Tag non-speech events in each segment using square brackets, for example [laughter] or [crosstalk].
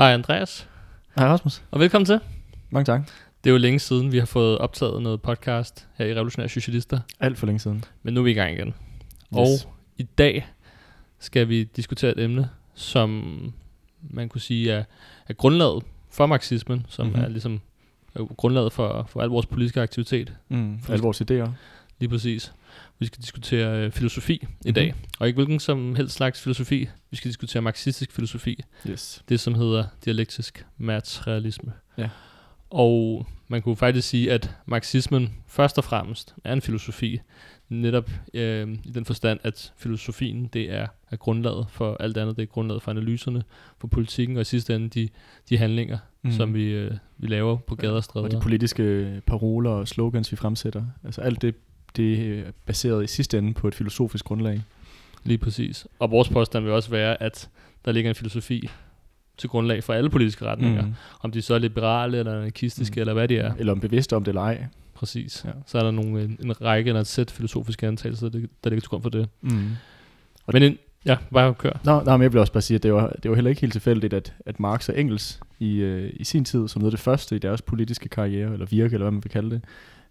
Hej Andreas, Hej Rasmus. og velkommen til. Mange tak. Det er jo længe siden, vi har fået optaget noget podcast her i Revolutionære Socialister, Alt for længe siden. men nu er vi i gang igen. Og i dag skal vi diskutere et emne, som man kunne sige er, er grundlaget for marxismen, som Mhm. mm-hmm. er ligesom er grundlaget for, for al vores politiske aktivitet, Mm, alle vores idéer. Lige præcis. Vi skal diskutere øh, filosofi i Mhm. dag, og ikke hvilken som helst slags filosofi. Vi skal diskutere marxistisk filosofi, Yes. det som hedder dialektisk materialisme. Ja. Og man kunne faktisk sige, at marxismen først og fremmest er en filosofi, netop øh, i den forstand, at filosofien det er, er grundlaget for alt andet, det er grundlaget for analyserne, for politikken, og i sidste ende de, de handlinger, mm. som vi, øh, vi laver på gader og stræder. Og de politiske paroler og slogans, vi fremsætter. Altså alt det, det er baseret i sidste ende på et filosofisk grundlag. Lige præcis. Og vores påstand vil også være, at der ligger en filosofi til grundlag for alle politiske retninger. Mm. Om de så er liberale, eller anarkistiske, mm. eller hvad de er. Eller om bevidst om det eller ej. Præcis. Ja. Ja. Så er der nogle, en, en række eller et sæt filosofiske antagelser, der, der ligger til grund for det. Mm. Og Men en, ja, bare kør. Nå, nej, men jeg vil også bare sige, at det var, det var heller ikke helt tilfældigt, at, at Marx og Engels i, øh, i sin tid, som noget af det første i deres politiske karriere, eller virke, eller hvad man vil kalde det,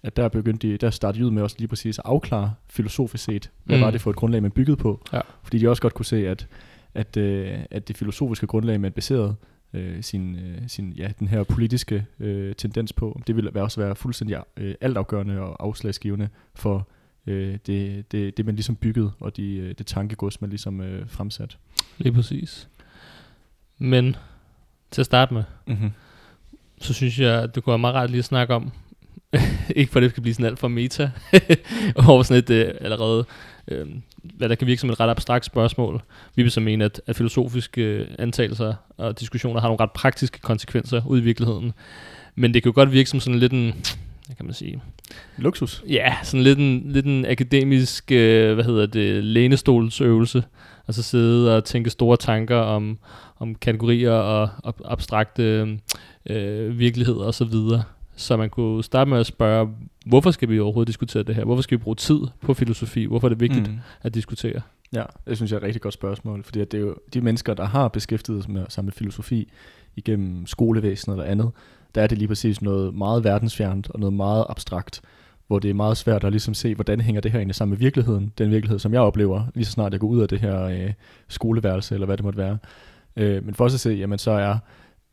at der begyndte de, der startede de ud med også lige præcis at afklare filosofisk set, hvad mm. Var det for et grundlag, man byggede på. Ja. Fordi de også godt kunne se, at, at, øh, at det filosofiske grundlag, man baserede øh, sin, øh, sin, ja, den her politiske øh, tendens på, det ville være også være fuldstændig øh, altafgørende og afslagsgivende for øh, det, det, det, man ligesom byggede, og de, øh, det tankegods, man ligesom øh, fremsat. Lige præcis. Men til at starte med, Mm-hmm. så synes jeg, at det kunne være meget rart lige at snakke om, [laughs] ikke for det skal blive sådan alt for meta, [laughs] over sådan et øh, allerede, øh, hvad der kan virke som et ret abstrakt spørgsmål. Vi vil så mene, at, at filosofiske øh, antagelser og diskussioner har nogle ret praktiske konsekvenser ud i virkeligheden. Men det kan jo godt virke som sådan lidt en, hvad kan man sige, Luksus. Ja, sådan lidt en, lidt en akademisk, øh, hvad hedder det, lænestolsøvelse. Altså sidde og tænke store tanker om, om kategorier og, og abstrakte øh, virkeligheder og så man kunne starte med at spørge, hvorfor skal vi overhovedet diskutere det her? Hvorfor skal vi bruge tid på filosofi? Hvorfor er det vigtigt. Mm. at diskutere? Ja, det synes jeg er et rigtig godt spørgsmål, fordi at det er jo de mennesker, der har beskæftiget sig med, sig med filosofi igennem skolevæsenet eller andet, der er det lige præcis noget meget verdensfjernt og noget meget abstrakt, hvor det er meget svært at ligesom se, hvordan hænger det her egentlig sammen med virkeligheden, den virkelighed, som jeg oplever, lige så snart jeg går ud af det her øh, skoleværelse, eller hvad det måtte være. Øh, men for os at se, jamen så er,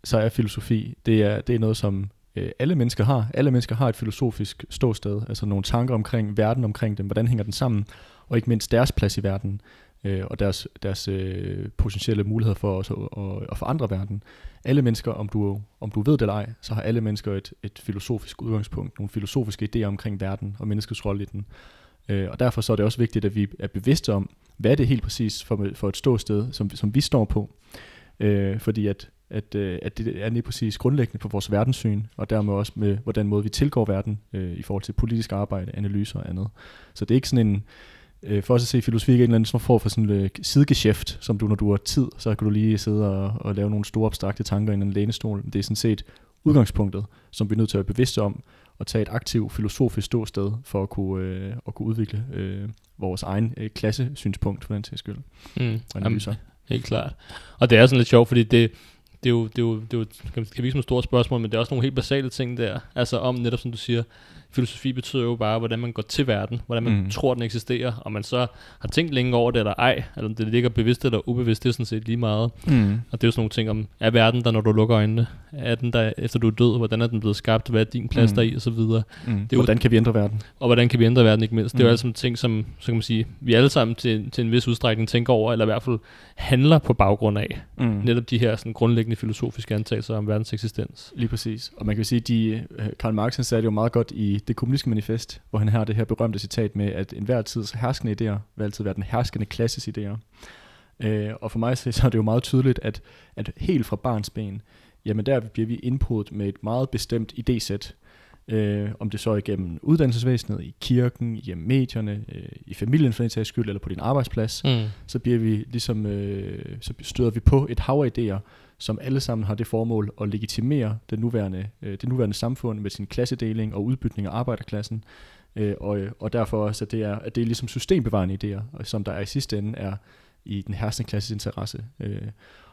så er filosofi, det er, det er noget, som øh, alle mennesker har. Alle mennesker har et filosofisk ståsted, altså nogle tanker omkring verden omkring dem, hvordan hænger den sammen, og ikke mindst deres plads i verden, øh, og deres, deres øh, potentielle muligheder for også at, at, at forandre verden. Alle mennesker, om du, om du ved det eller ej, så har alle mennesker et, et filosofisk udgangspunkt, nogle filosofiske idéer omkring verden og menneskets rolle i den. Øh, og derfor så er det også vigtigt, at vi er bevidste om, hvad det helt præcis for, for et ståsted, som, som vi står på. Øh, fordi at, at, øh, at det er lige præcis grundlæggende på vores verdenssyn, og dermed også med, hvordan måde vi tilgår verden øh, i forhold til politisk arbejde, analyser og andet. Så det er ikke sådan en, øh, for os at se filosofi ikke en eller anden sådan form for sådan en øh, sidegeschæft, som du, når du har tid, så kan du lige sidde og, og lave nogle store abstrakte tanker i en lænestol. Det er sådan set udgangspunktet, som vi er nødt til at være bevidste om, og tage et aktivt filosofisk ståsted for at kunne, øh, at kunne udvikle øh, vores egen øh, klassesynspunkt for den til skyld. Mm. Analyser. Jamen, helt klart. Og det er sådan lidt sjovt, fordi det, det er jo, det er jo, det er jo kan, kan som et stort spørgsmål, men det er også nogle helt basale ting der. Altså om netop, som du siger, filosofi betyder jo bare, hvordan man går til verden, hvordan man Mm. mm. tror, den eksisterer, og man så har tænkt længe over det eller ej, eller det ligger bevidst eller ubevidst, det er sådan set lige meget. Mm. Og det er jo sådan nogle ting om, er verden der, når du lukker øjnene? Er den der, efter du er død? Hvordan er den blevet skabt? Hvad er din plads Mm. mm. deri? Og så videre. Mm. Det er jo- Hvordan kan vi ændre verden? Og hvordan kan vi ændre verden, ikke mindst? Det er jo Mm. alle sammen ting, som, så kan man sige, vi alle sammen til, til en vis udstrækning tænker over, eller i hvert fald handler på baggrund af. Mm. Netop de her sådan, grundlæggende filosofiske antagelser om verdens eksistens. Lige præcis. Og man kan sige, de, øh, Karl Marx han sagde det jo meget godt i det kommunistiske manifest, hvor han har det her berømte citat med, at enhver tids herskende idéer vil altid være den herskende klasses idéer. Øh, og for mig så er det jo meget tydeligt, at, at helt fra barns ben, jamen der bliver vi indpodet med et meget bestemt idésæt. Øh, om det så er igennem uddannelsesvæsenet, i kirken, i medierne, øh, i familien for den sags skyld, eller på din arbejdsplads, Mm. så bliver vi ligesom, øh, så støder vi på et hav af idéer, som alle sammen har det formål at legitimere det nuværende, øh, det nuværende samfund med sin klassedeling og udbytning af arbejderklassen, øh, og, øh, og derfor også, at det er, at det er ligesom systembevarende idéer, som der er i sidste ende er i den herskende klasses interesse. Øh,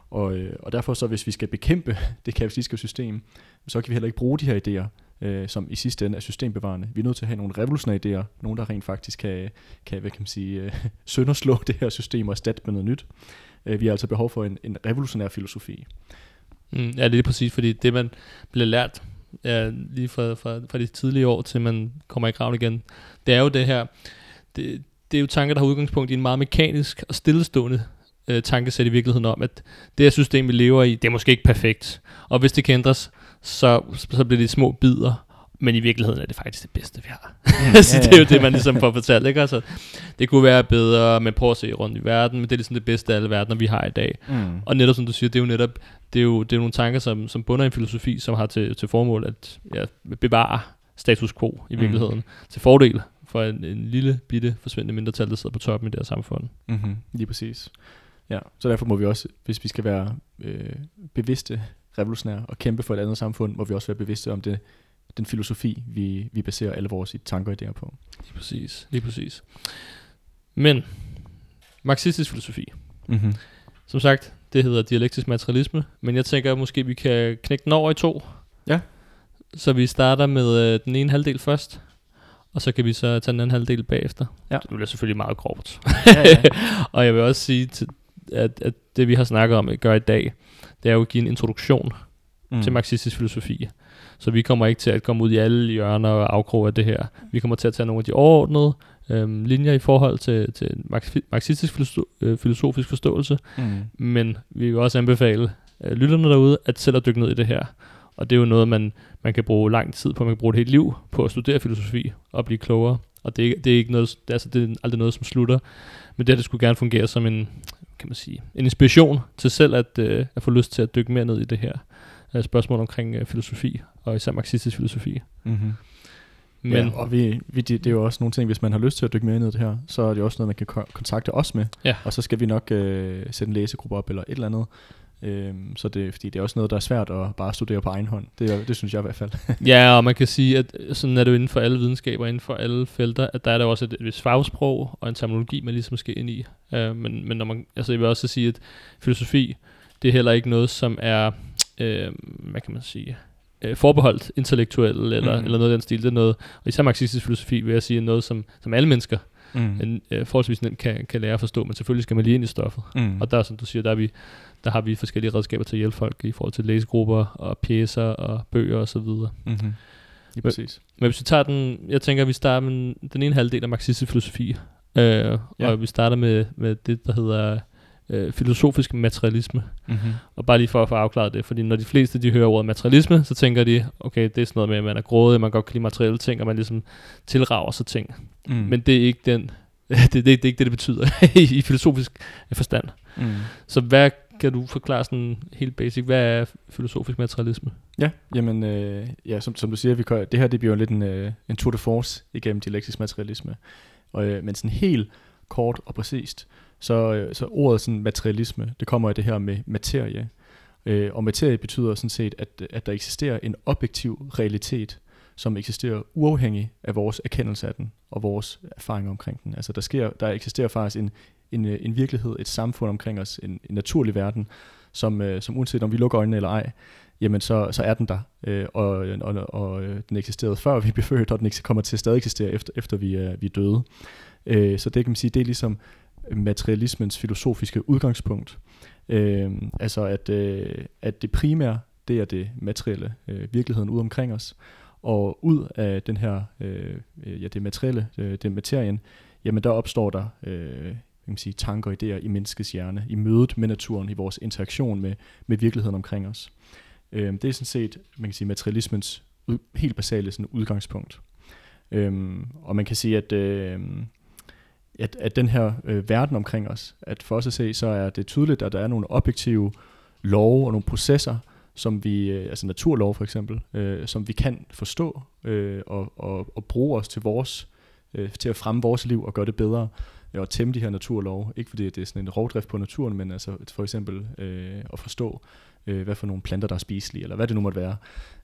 Og, øh, og derfor så, hvis vi skal bekæmpe [laughs] det kapitalistiske system, så kan vi heller ikke bruge de her idéer, øh, som i sidste ende er systembevarende. Vi er nødt til at have nogle revolutionære idéer, nogle der rent faktisk kan, kan hvad kan man sige, øh, [laughs] sønderslå det her system og erstatte med noget nyt. Øh, vi har altså behov for en, en revolutionær filosofi. Mm, ja, det er præcis, fordi det man bliver lært ja, lige fra, fra, fra de tidlige år til man kommer i graven igen, det er jo det her, det, det er jo tanker, der har udgangspunkt i en meget mekanisk og stillestående øh, tankesæt i virkeligheden om, at det her system, vi lever i, det er måske ikke perfekt. Og hvis det kan ændres, så, så bliver det små bidder, men i virkeligheden er det faktisk det bedste, vi har. Mm, [laughs] så det er jo det, man ligesom får [laughs] fortalt. Ikke? Altså, det kunne være bedre, men prøv at se rundt i verden, men det er ligesom det bedste af alle verdener, vi har i dag. Mm. Og netop som du siger, det er jo netop det er jo, det er nogle tanker, som, som bunder i en filosofi, som har til, til formål at ja, bevare status quo i mm. virkeligheden, mm. til fordel for en, en lille bitte forsvindende mindretal, der sidder på toppen i det her samfund. Mm-hmm. Lige præcis. Ja, så derfor må vi også, hvis vi skal være øh, bevidste revolutionære og kæmpe for et andet samfund, må vi også være bevidste om det, den filosofi, vi, vi baserer alle vores tanker og idéer på. Lige præcis, lige præcis. Men, marxistisk filosofi. Mm-hmm. Som sagt, det hedder dialektisk materialisme, men jeg tænker, at måske vi kan knække den over i to. Ja. Så vi starter med øh, den ene halvdel først, og så kan vi så tage den anden halvdel bagefter. Ja. Det bliver selvfølgelig meget grovt. [laughs] Ja, ja. [laughs] og jeg vil også sige, at, at det vi har snakket om, gør i dag, det er jo at give en introduktion mm. til marxistisk filosofi. Så vi kommer ikke til at komme ud i alle hjørner og afkroge af det her. Vi kommer til at tage nogle af de overordnede øhm, linjer i forhold til, til marxistisk øh, filosofisk forståelse, mm. men vi vil også anbefale øh, lytterne derude at selv at dykke ned i det her. Og det er jo noget, man, man kan bruge lang tid på. Man kan bruge et helt liv på at studere filosofi og blive klogere. Og det, det er ikke noget, det er, altså, det er aldrig noget, som slutter. Men det her, det skulle gerne fungere som en, kan man sige, en inspiration til selv at, øh, at få lyst til at dykke mere ned i det her øh, spørgsmål omkring øh, filosofi, og især marxistisk filosofi. Mm-hmm. Men, ja, og vi, vi, det, det er jo også nogle ting, hvis man har lyst til at dykke mere ned i det her, så er det også noget, man kan kontakte os med. Ja. Og så skal vi nok øh, sætte en læsegruppe op eller et eller andet. Øhm, så det, fordi det er også noget, der er svært at bare studere på egen hånd. Det, det synes jeg i hvert fald. [laughs] ja, og man kan sige, at sådan er det jo inden for alle videnskaber, inden for alle felter, at der er der også et, et vis fagsprog og en terminologi, man ligesom skal ind i. Øh, men, men når man, altså jeg vil også sige, at filosofi, det er heller ikke noget, som er, øh, hvad kan man sige, øh, forbeholdt intellektuelle eller, mm. eller noget af den stil. Det er noget, og især marxistisk filosofi vil jeg sige, noget, som, som alle mennesker mm. en, øh, forholdsvis nemt kan, kan lære at forstå, men selvfølgelig skal man lige ind i stoffet. Mm. Og der, som du siger, der, er vi, der har vi forskellige redskaber til at hjælpe folk i forhold til læsegrupper og pjæser og bøger osv. Mm-hmm. Lige præcis. Men, men hvis vi tager den, jeg tænker, at vi starter med den ene halvdel af marxistisk filosofi, øh, ja. og vi starter med, med det, der hedder øh, filosofisk materialisme. Mm-hmm. Og bare lige for at få afklaret det, fordi når de fleste de hører ordet materialisme, så tænker de, okay, det er sådan noget med, at man er grådig, man godt kan lide materielle ting, og man ligesom tilrager sig ting. Mm. Men det er ikke den, [laughs] det, det, det, er ikke det, det betyder [laughs] i, i filosofisk forstand. Mm. Så hvad kan du forklare sådan helt basic, hvad er filosofisk materialisme? Ja, jamen, øh, ja, som, som du siger, vi kan, det her det bliver lidt en, øh, en tour de force igennem dialektisk materialisme. Og, øh, men sådan helt kort og præcist, så, øh, så ordet sådan materialisme, det kommer af det her med materie. Øh, og materie betyder sådan set, at, at der eksisterer en objektiv realitet, som eksisterer uafhængig af vores erkendelse af den og vores erfaring omkring den. Altså der, sker, der eksisterer faktisk en, en, øh, en virkelighed, et samfund omkring os, en, en naturlig verden, som, øh, som uanset om vi lukker øjnene eller ej, jamen så, så er den der, øh, og, og, og øh, den eksisterede før vi blev født, og den kommer til at stadig eksistere efter, efter vi, er, vi er døde. Øh, så det kan man sige, det er ligesom materialismens filosofiske udgangspunkt. Øh, altså at, øh, at det primære, det er det materielle, øh, virkeligheden ude omkring os, og ud af den her, øh, ja det materielle, øh, den materien, jamen der opstår der øh, kan man sige, tanker og idéer i menneskets hjerne, i mødet med naturen, i vores interaktion med, med virkeligheden omkring os. Øh, det er sådan set, man kan sige, materialismens helt basale sådan udgangspunkt. Øh, og man kan sige, at øh, at, at den her øh, verden omkring os, at for os at se, så er det tydeligt, at der er nogle objektive love og nogle processer, som vi, øh, altså naturlov for eksempel, øh, som vi kan forstå øh, og, og, og bruge os til vores, øh, til at fremme vores liv og gøre det bedre øh, og tæmme de her naturlov. Ikke fordi det er sådan en rovdrift på naturen, men altså for eksempel øh, at forstå, øh, hvad for nogle planter, der er spiselige, eller hvad det nu måtte være.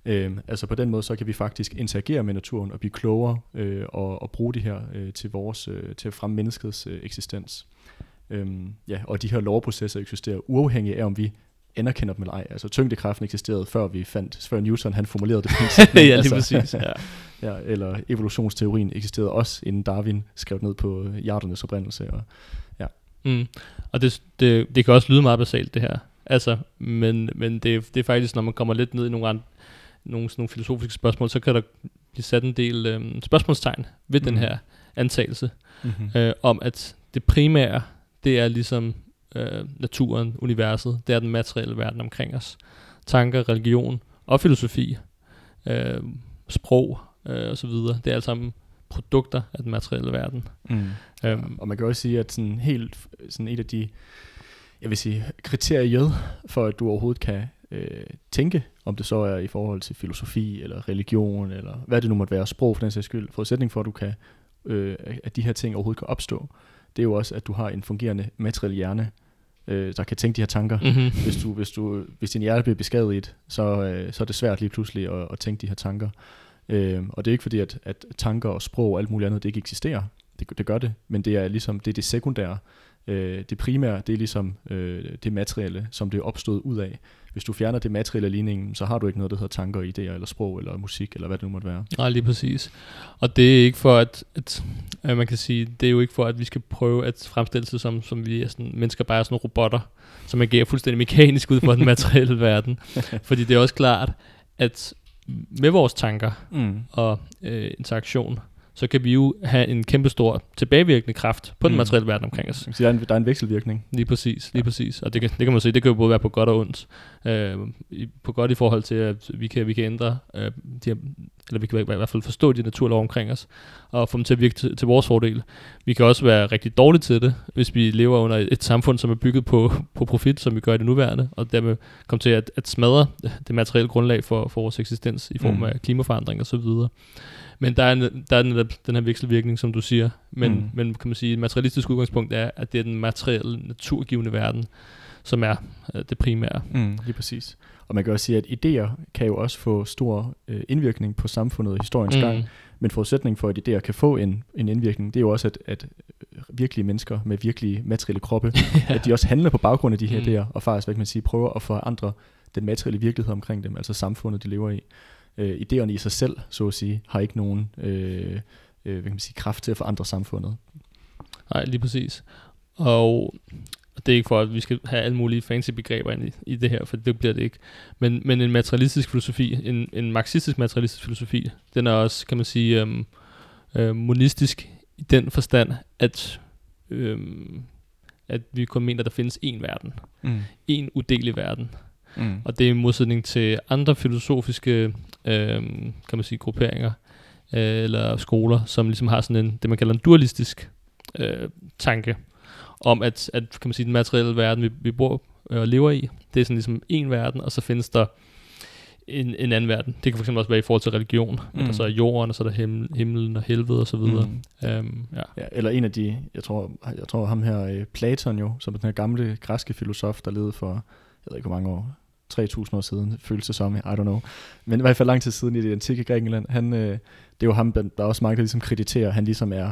Øh, altså på den måde, så kan vi faktisk interagere med naturen og blive klogere øh, og, og bruge det her øh, til, vores, øh, til at fremme menneskets øh, eksistens. Øh, ja, og de her lovprocesser eksisterer uafhængigt af, om vi anerkender dem eller ej. Altså tyngdekraften eksisterede før vi fandt, før Newton han formulerede det [laughs] ja, lige altså, præcis. [laughs] Ja. ja, eller evolutionsteorien eksisterede også, inden Darwin skrev ned på hjerternes oprindelse. Og, Mm. Og det, det, det kan også lyde meget basalt, det her. Altså, men, men det, det er faktisk, når man kommer lidt ned i nogle, andre, nogle, sådan nogle filosofiske spørgsmål, så kan der blive sat en del øhm, spørgsmålstegn ved mm. den Mhm. her antagelse, mm-hmm. øh, om at det primære, det er ligesom øh, naturen, universet, det er den materielle verden omkring os. Tanker, religion og filosofi, øh, sprog øh, og så videre, det er alt sammen produkter af den materielle verden. mm. Øhm, Og man kan også sige, at sådan helt sådan et af de, jeg vil sige, kriteriet for, at du overhovedet kan øh, tænke, om det så er i forhold til filosofi, eller religion, eller hvad det nu måtte være, sprog for den sags skyld, forudsætning for, at du kan, øh, at de her ting overhovedet kan opstå, det er jo også, at du har en fungerende materiel hjerne, øh, der kan tænke de her tanker. mm-hmm. Hvis, du, hvis, du, hvis din hjerte bliver beskadiget, så, øh, så er det svært lige pludselig at, at tænke de her tanker. Øh, og det er ikke fordi, at, at tanker og sprog og alt muligt andet, det ikke eksisterer. Det, det gør det, men det er ligesom det, er det sekundære. Øh, det primære, det er ligesom øh, det materielle, som det er opstået ud af. Hvis du fjerner det materielle af ligningen, så har du ikke noget, der hedder tanker, idéer, eller sprog, eller musik, eller hvad det nu måtte være. Nej, lige præcis. Og det er ikke for at, at, at man kan sige, det er jo ikke for, at vi skal prøve at fremstille sig som, som vi er sådan, mennesker bare er sådan robotter, som agerer fuldstændig mekanisk ud fra den [laughs] materielle verden. Fordi det er også klart, at med vores tanker Mm. og øh, interaktion, så kan vi jo have en kæmpestor tilbagevirkende kraft på den Mm. materielle verden omkring os. Sige, Der er en, der er en vekselvirkning. Lige præcis, lige Ja. præcis. Og det kan, det kan man sige, det kan jo både være på godt og ondt. Øh, på godt i forhold til, at vi kan, vi kan ændre, øh, de her, eller vi kan i hvert fald forstå de naturlov omkring os, og få dem til at virke til, til vores fordel. Vi kan også være rigtig dårlige til det, hvis vi lever under et, et samfund, som er bygget på, på profit, som vi gør i det nuværende, og dermed komme til at, at smadre det materielle grundlag for, for vores eksistens i form Mm. af klimaforandring og så videre. Men der er, en- der er den, den her vekselvirkning, som du siger. Men, mm. men kan man sige, et materialistisk udgangspunkt er, at det er den materielle, naturgivende verden, som er øh, det primære. Mm, lige præcis. Og man kan også sige, at idéer kan jo også få stor øh, indvirkning på samfundet og historiens mm. gang. Men forudsætningen for, at idéer kan få en, en indvirkning, det er jo også, at, at øh, virkelige mennesker med virkelige materielle kroppe, ja. [laughs] at de også handler på baggrund af de her Mm. idéer, og faktisk, hvad kan man sige, prøver at forandre den materielle virkelighed omkring dem, altså samfundet, de lever i. Øh, idéerne i sig selv, så at sige, har ikke nogen øh, øh, hvad kan man sige, kraft til at forandre samfundet. Nej, lige præcis. Og det er ikke for, at vi skal have alle mulige fancy begreber ind i, i det her, for det bliver det ikke. Men, men en materialistisk filosofi, en, en marxistisk materialistisk filosofi, den er også, kan man sige, øhm, øh, monistisk i den forstand, at, øhm, at vi kun mener, at der findes én verden. Mm. En udelig verden. Mm. Og det er i modsætning til andre filosofiske øh, kan man sige, grupperinger øh, eller skoler, som ligesom har sådan en, det man kalder en dualistisk øh, tanke, om at, at kan man sige, den materielle verden, vi, vi bor øh, og lever i, det er sådan ligesom en verden, og så findes der en, en anden verden. Det kan fx også være i forhold til religion, mm. at der Mm. så er jorden, og så er der himmel, himlen og helvede og så videre. Mm. Øhm, ja. Ja, eller en af de, jeg tror, jeg tror ham her, øh, Platon jo, som er den her gamle græske filosof, der levede for, jeg ved ikke hvor mange år, 3000 år siden, føles det som, I don't know. Men i hvert fald lang tid siden i det antikke Grækenland, han, øh, det er jo ham, der, der er også mange, der ligesom krediterer, han ligesom er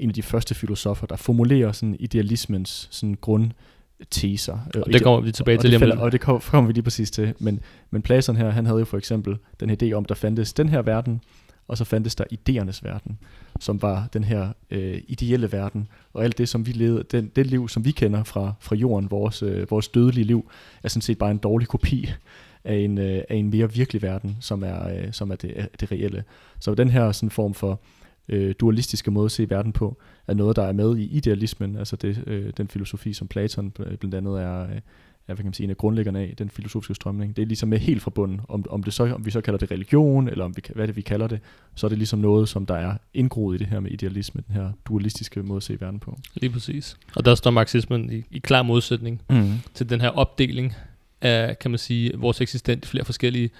en af de første filosofer, der formulerer sådan idealismens sådan grundteser. Øh, Og det kommer vi tilbage og til lige om lidt. Og det kom- kommer vi lige præcis til. Men, men Platon her, han havde jo for eksempel den idé om, der fandtes den her verden, og så fandtes der idéernes verden, som var den her øh, ideelle verden. Og alt det, som vi levede, den, det liv, som vi kender fra, fra jorden, vores, øh, vores dødelige liv, er sådan set bare en dårlig kopi af en, øh, af en mere virkelig verden, som er, øh, som er det, det reelle. Så den her sådan form for øh, dualistiske måde at se verden på, er noget, der er med i idealismen, altså det, øh, den filosofi, som Platon bl- blandt andet er, øh, er hvad kan man sige, en af grundlæggerne af den filosofiske strømning. Det er ligesom med helt fra bunden. Om, om, det så, om vi så kalder det religion, eller om vi, hvad det vi kalder det, så er det ligesom noget, som der er indgroet i det her med idealisme, den her dualistiske måde at se verden på. Lige præcis. Og der står marxismen i, i klar modsætning Mm. til den her opdeling af, kan man sige, vores eksistens i flere forskellige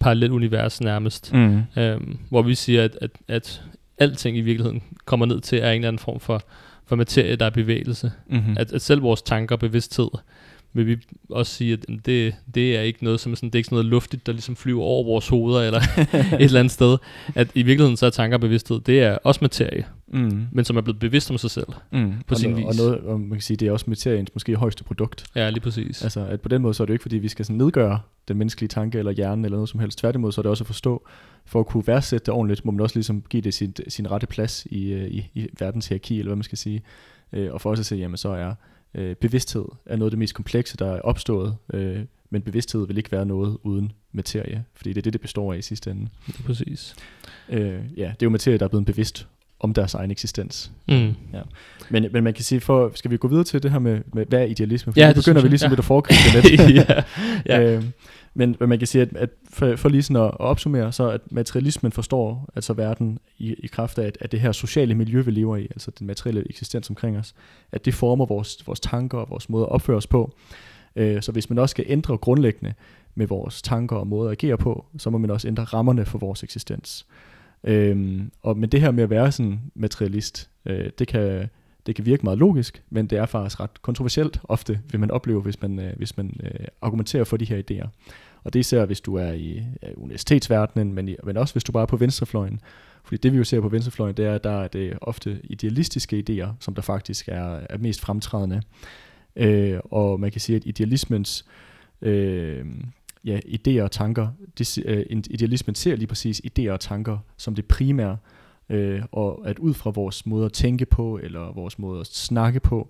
parallelunivers nærmest. Mm. Øhm, hvor vi siger, at, at, at alting i virkeligheden kommer ned til er en eller anden form for, for materie, der er bevægelse. Mm-hmm. At, at selv vores tanker og bevidsthed, vil vi også sige, at det, det er ikke noget, som sådan, det er ikke sådan noget luftigt, der ligesom flyver over vores hoveder eller [laughs] et eller andet sted. At i virkeligheden så er tanker og bevidsthed, det er også materie. Mm. men som er blevet bevidst om sig selv. Mm. på og, sin vis. Og noget, og man kan sige, det er også materiens måske højeste produkt. Ja, lige præcis. Altså, at på den måde, så er det jo ikke, fordi vi skal sådan nedgøre den menneskelige tanke eller hjernen eller noget som helst. Tværtimod, så er det også at forstå, for at kunne værdsætte det ordentligt, må man også ligesom give det sin, sin rette plads i, øh, i, i verdens hierarki, eller hvad man skal sige. Øh, og for os at se, jamen så er øh, bevidsthed er noget af det mest komplekse, der er opstået, øh, men bevidsthed vil ikke være noget uden materie, fordi det er det, det består af i sidste ende. Præcis. Øh, ja, det er jo materie, der er blevet bevidst om deres egen eksistens. Mm. Men, men man kan sige, for, skal vi gå videre til det her med, med hvad er idealisme? For Ja, nu begynder vi ligesom ja. lidt at [laughs] foregribe det lidt. ja. ja. [laughs] Øh, men, man kan sige, at, at for, for lige sådan at, at opsummere, så at materialismen forstår altså verden i, i kraft af, at, at det her sociale miljø, vi lever i, altså den materielle eksistens omkring os, at det former vores, vores tanker og vores måde at opføre os på. Øh, så hvis man også skal ændre grundlæggende med vores tanker og måde at agere på, så må man også ændre rammerne for vores eksistens. Øhm, og men det her med at være sådan materialist, øh, det kan det kan virke meget logisk, men det er faktisk ret kontroversielt ofte, vil man opleve, hvis man, øh, hvis man øh, argumenterer for de her idéer. Og det især, hvis du er i øh, universitetsverdenen, men, i, men også hvis du bare er på venstrefløjen. Fordi det vi jo ser på venstrefløjen, det er, at der er det ofte idealistiske idéer, som der faktisk er, er mest fremtrædende. Øh, og man kan sige, at idealismens øh, ja, idéer og tanker, det, øh, idealismen ser lige præcis idéer og tanker som det primære, øh, og at ud fra vores måde at tænke på, eller vores måde at snakke på,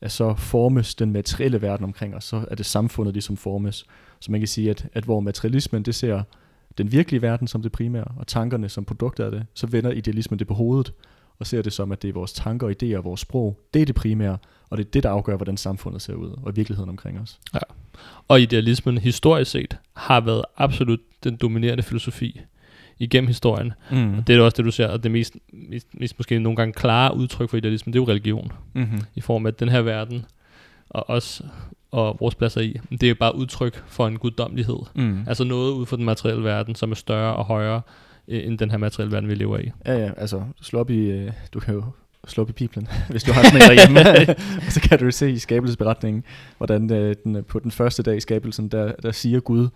at så formes den materielle verden omkring os, så er det samfundet, ligesom som formes. Så man kan sige, at, at hvor materialismen, det ser den virkelige verden som det primære, og tankerne som produkter af det, så vender idealismen det på hovedet, og ser det som, at det er vores tanker og idéer og vores sprog, det er det primære, og det er det, der afgør, hvordan samfundet ser ud, og virkeligheden omkring os. Og idealismen historisk set har været absolut den dominerende filosofi igennem historien. Mm. Og det er også det, du ser, og det mest, mest, mest måske nogle gange klare udtryk for idealismen, det er jo religion. Mm-hmm. I form af den her verden, og os og vores pladser i, det er jo bare udtryk for en guddommelighed. Mm. Altså noget ud for den materielle verden, som er større og højere end den her materielle verden, vi lever i. Ja, ja, altså slå op i, øh, du kan jo slå op i Bibelen, [laughs] hvis du har sådan en derhjemme. [laughs] og så kan du se i skabelsesberetningen, hvordan øh, den, på den første dag i skabelsen, der, der siger Gud,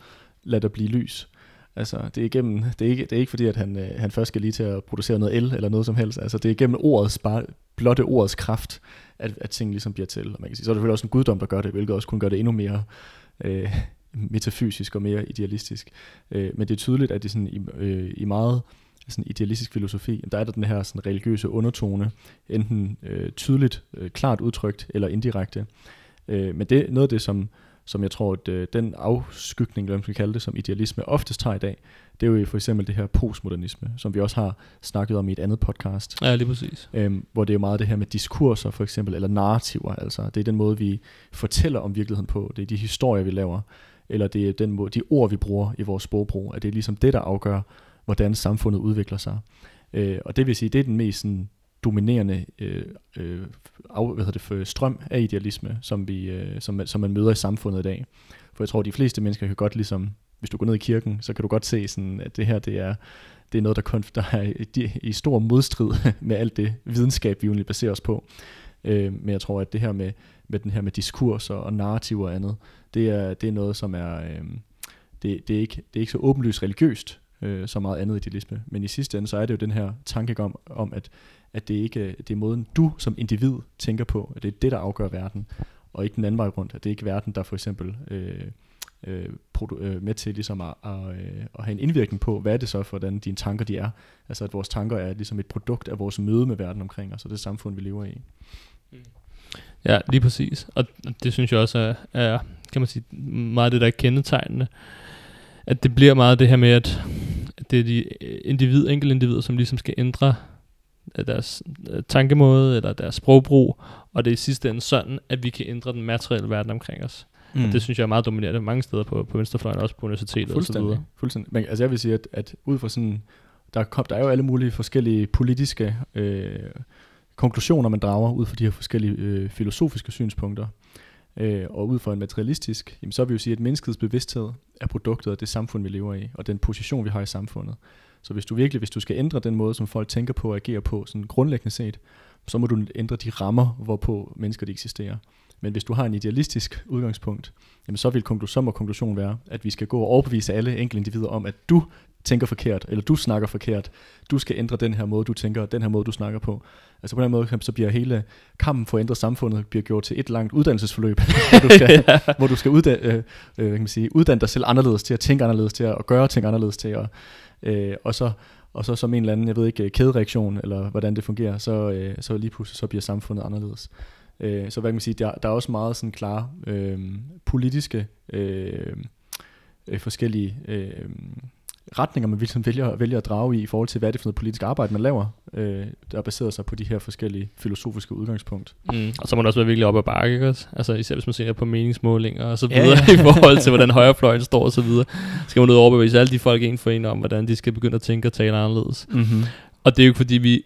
lad der blive lys. Altså, det er, igennem, det er, ikke, det er ikke fordi, at han, øh, han først skal lige til at producere noget el eller noget som helst. Altså, det er igennem ordets, bare blotte ordets kraft, at, at ting ligesom bliver til. Og man kan sige, så er det selvfølgelig også en guddom, der gør det, hvilket også kunne gøre det endnu mere øh, metafysisk og mere idealistisk. Øh, men det er tydeligt, at det sådan i, øh, i meget sådan idealistisk filosofi, der er der den her sådan religiøse undertone, enten øh, tydeligt, øh, klart udtrykt eller indirekte. Øh, men det er noget af det, som, som jeg tror, at øh, den afskygning, eller hvad man skal kalde det, som idealisme oftest har i dag, det er jo for eksempel det her postmodernisme, som vi også har snakket om i et andet podcast, Ja, lige præcis. øhm, hvor det er jo meget det her med diskurser for eksempel, eller narrativer, altså det er den måde, vi fortæller om virkeligheden på, det er de historier, vi laver, eller det er den måde, de ord, vi bruger i vores sprogbrug, at det er ligesom det, der afgør, hvordan samfundet udvikler sig. Øh, og det vil sige, det er den mest sådan, dominerende øh, øh, af, hvad hedder det, for strøm af idealisme, som, vi, øh, som, som man møder i samfundet i dag. For jeg tror, de fleste mennesker kan godt ligesom, hvis du går ned i kirken, så kan du godt se, sådan, at det her det er, det er noget, der, kun, der er i, i stor modstrid [laughs] med alt det videnskab, vi egentlig baserer os på. Øh, men jeg tror, at det her med, med den her med diskurs og narrativer og andet, det er, det er noget, som er, øh, det, det, er ikke, det er ikke så åbenlyst religiøst, øh, så meget andet idealisme. Men i sidste ende, så er det jo den her tanke om, om at, at det ikke øh, det er måden, du som individ tænker på, at det er det, der afgør verden, og ikke den anden vej rundt. At det er ikke verden, der for eksempel øh, øh, øh, med til ligesom at, at, øh, at have en indvirkning på, hvad er det så for, hvordan dine tanker de er. Altså at vores tanker er ligesom et produkt af vores møde med verden omkring os, og det samfund, vi lever i. Ja, lige præcis. Og det synes jeg også er, er kan man sige, meget det, der er kendetegnende. At det bliver meget det her med, at det er de individ, enkelte individer, som ligesom skal ændre øh, deres øh, tankemåde eller deres sprogbrug, og det er i sidste ende sådan, at vi kan ændre den materielle verden omkring os. Mm. Og det synes jeg er meget dominerende mange steder på, på venstrefløjen, også på universitetet og så videre. Fuldstændig. Men altså jeg vil sige, at, at ud fra sådan, der, kom, der er jo alle mulige forskellige politiske øh, konklusioner, man drager ud fra de her forskellige øh, filosofiske synspunkter. Øh, og ud fra en materialistisk, jamen, så vil vi jo sige, at menneskets bevidsthed er produktet af det samfund, vi lever i, og den position, vi har i samfundet. Så hvis du virkelig, hvis du skal ændre den måde, som folk tænker på og agerer på, sådan grundlæggende set, så må du ændre de rammer, hvorpå mennesker de eksisterer. Men hvis du har en idealistisk udgangspunkt, jamen så, vil konklu- så må konklusionen være, at vi skal gå og overbevise alle enkelte individer om, at du tænker forkert, eller du snakker forkert. Du skal ændre den her måde, du tænker, og den her måde, du snakker på. Altså på den måde, så bliver hele kampen for at ændre samfundet bliver gjort til et langt uddannelsesforløb, [laughs] hvor du skal, [laughs] ja. hvor du skal uddanne, øh, øh, kan man sige, uddanne dig selv anderledes til at tænke anderledes til at gøre ting anderledes til at, øh, og så og så som en eller anden, jeg ved ikke, kædereaktion, eller hvordan det fungerer, så, øh, så lige pludselig så bliver samfundet anderledes. Øh, så hvad kan man sige, der, der er også meget sådan klare øh, politiske øh, øh, forskellige øh, retninger, man ligesom vælger, vælger at drage i, i forhold til, hvad er det for noget politisk arbejde, man laver, øh, der baserer sig på de her forskellige filosofiske udgangspunkt. Mm. Og så må det også være virkelig op ad bakke, ikke også? Altså især hvis man ser på meningsmålinger og så videre, ja, ja. i forhold til, [laughs] hvordan højrefløjen står og så videre, skal man ud og overbevise alle de folk en for en om, hvordan de skal begynde at tænke og tale anderledes. Mm-hmm. Og det er jo ikke fordi, vi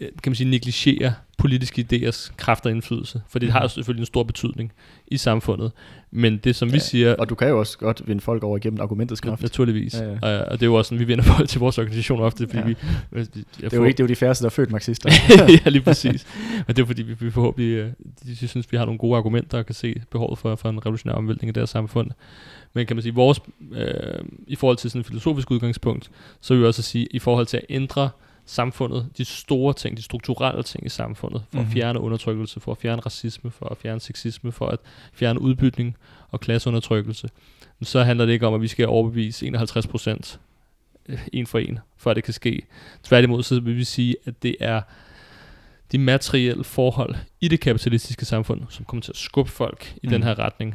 Øh, kan man sige, negligerer politiske idéers kraft og indflydelse, for det har jo selvfølgelig en stor betydning i samfundet. Men det, som ja, vi siger... Og du kan jo også godt vinde folk over igennem argumentets kraft. Naturligvis. Ja, ja. Og, og det er jo også sådan, vi vinder [laughs] folk til vores organisation ofte, fordi ja. vi... Jeg det, er jo ikke, det er jo de færreste, der er født marxister. [laughs] ja, lige præcis. Og det er fordi, vi, vi forhåbentlig øh, de synes, vi har nogle gode argumenter og kan se behovet for, for en revolutionær omvæltning i deres samfund. Men kan man sige, vores, øh, i forhold til sådan et filosofisk udgangspunkt, så vil vi også sige, i forhold til at ændre samfundet, de store ting, de strukturelle ting i samfundet, for mm-hmm. at mhm. fjerne undertrykkelse, for at fjerne racisme, for at fjerne sexisme, for at fjerne udbytning og klasseundertrykkelse, så handler det ikke om, at vi skal overbevise 51 procent øh, en for en, for at det kan ske. Tværtimod så vil vi sige, at det er de materielle forhold i det kapitalistiske samfund, som kommer til at skubbe folk i mm. den mhm. her retning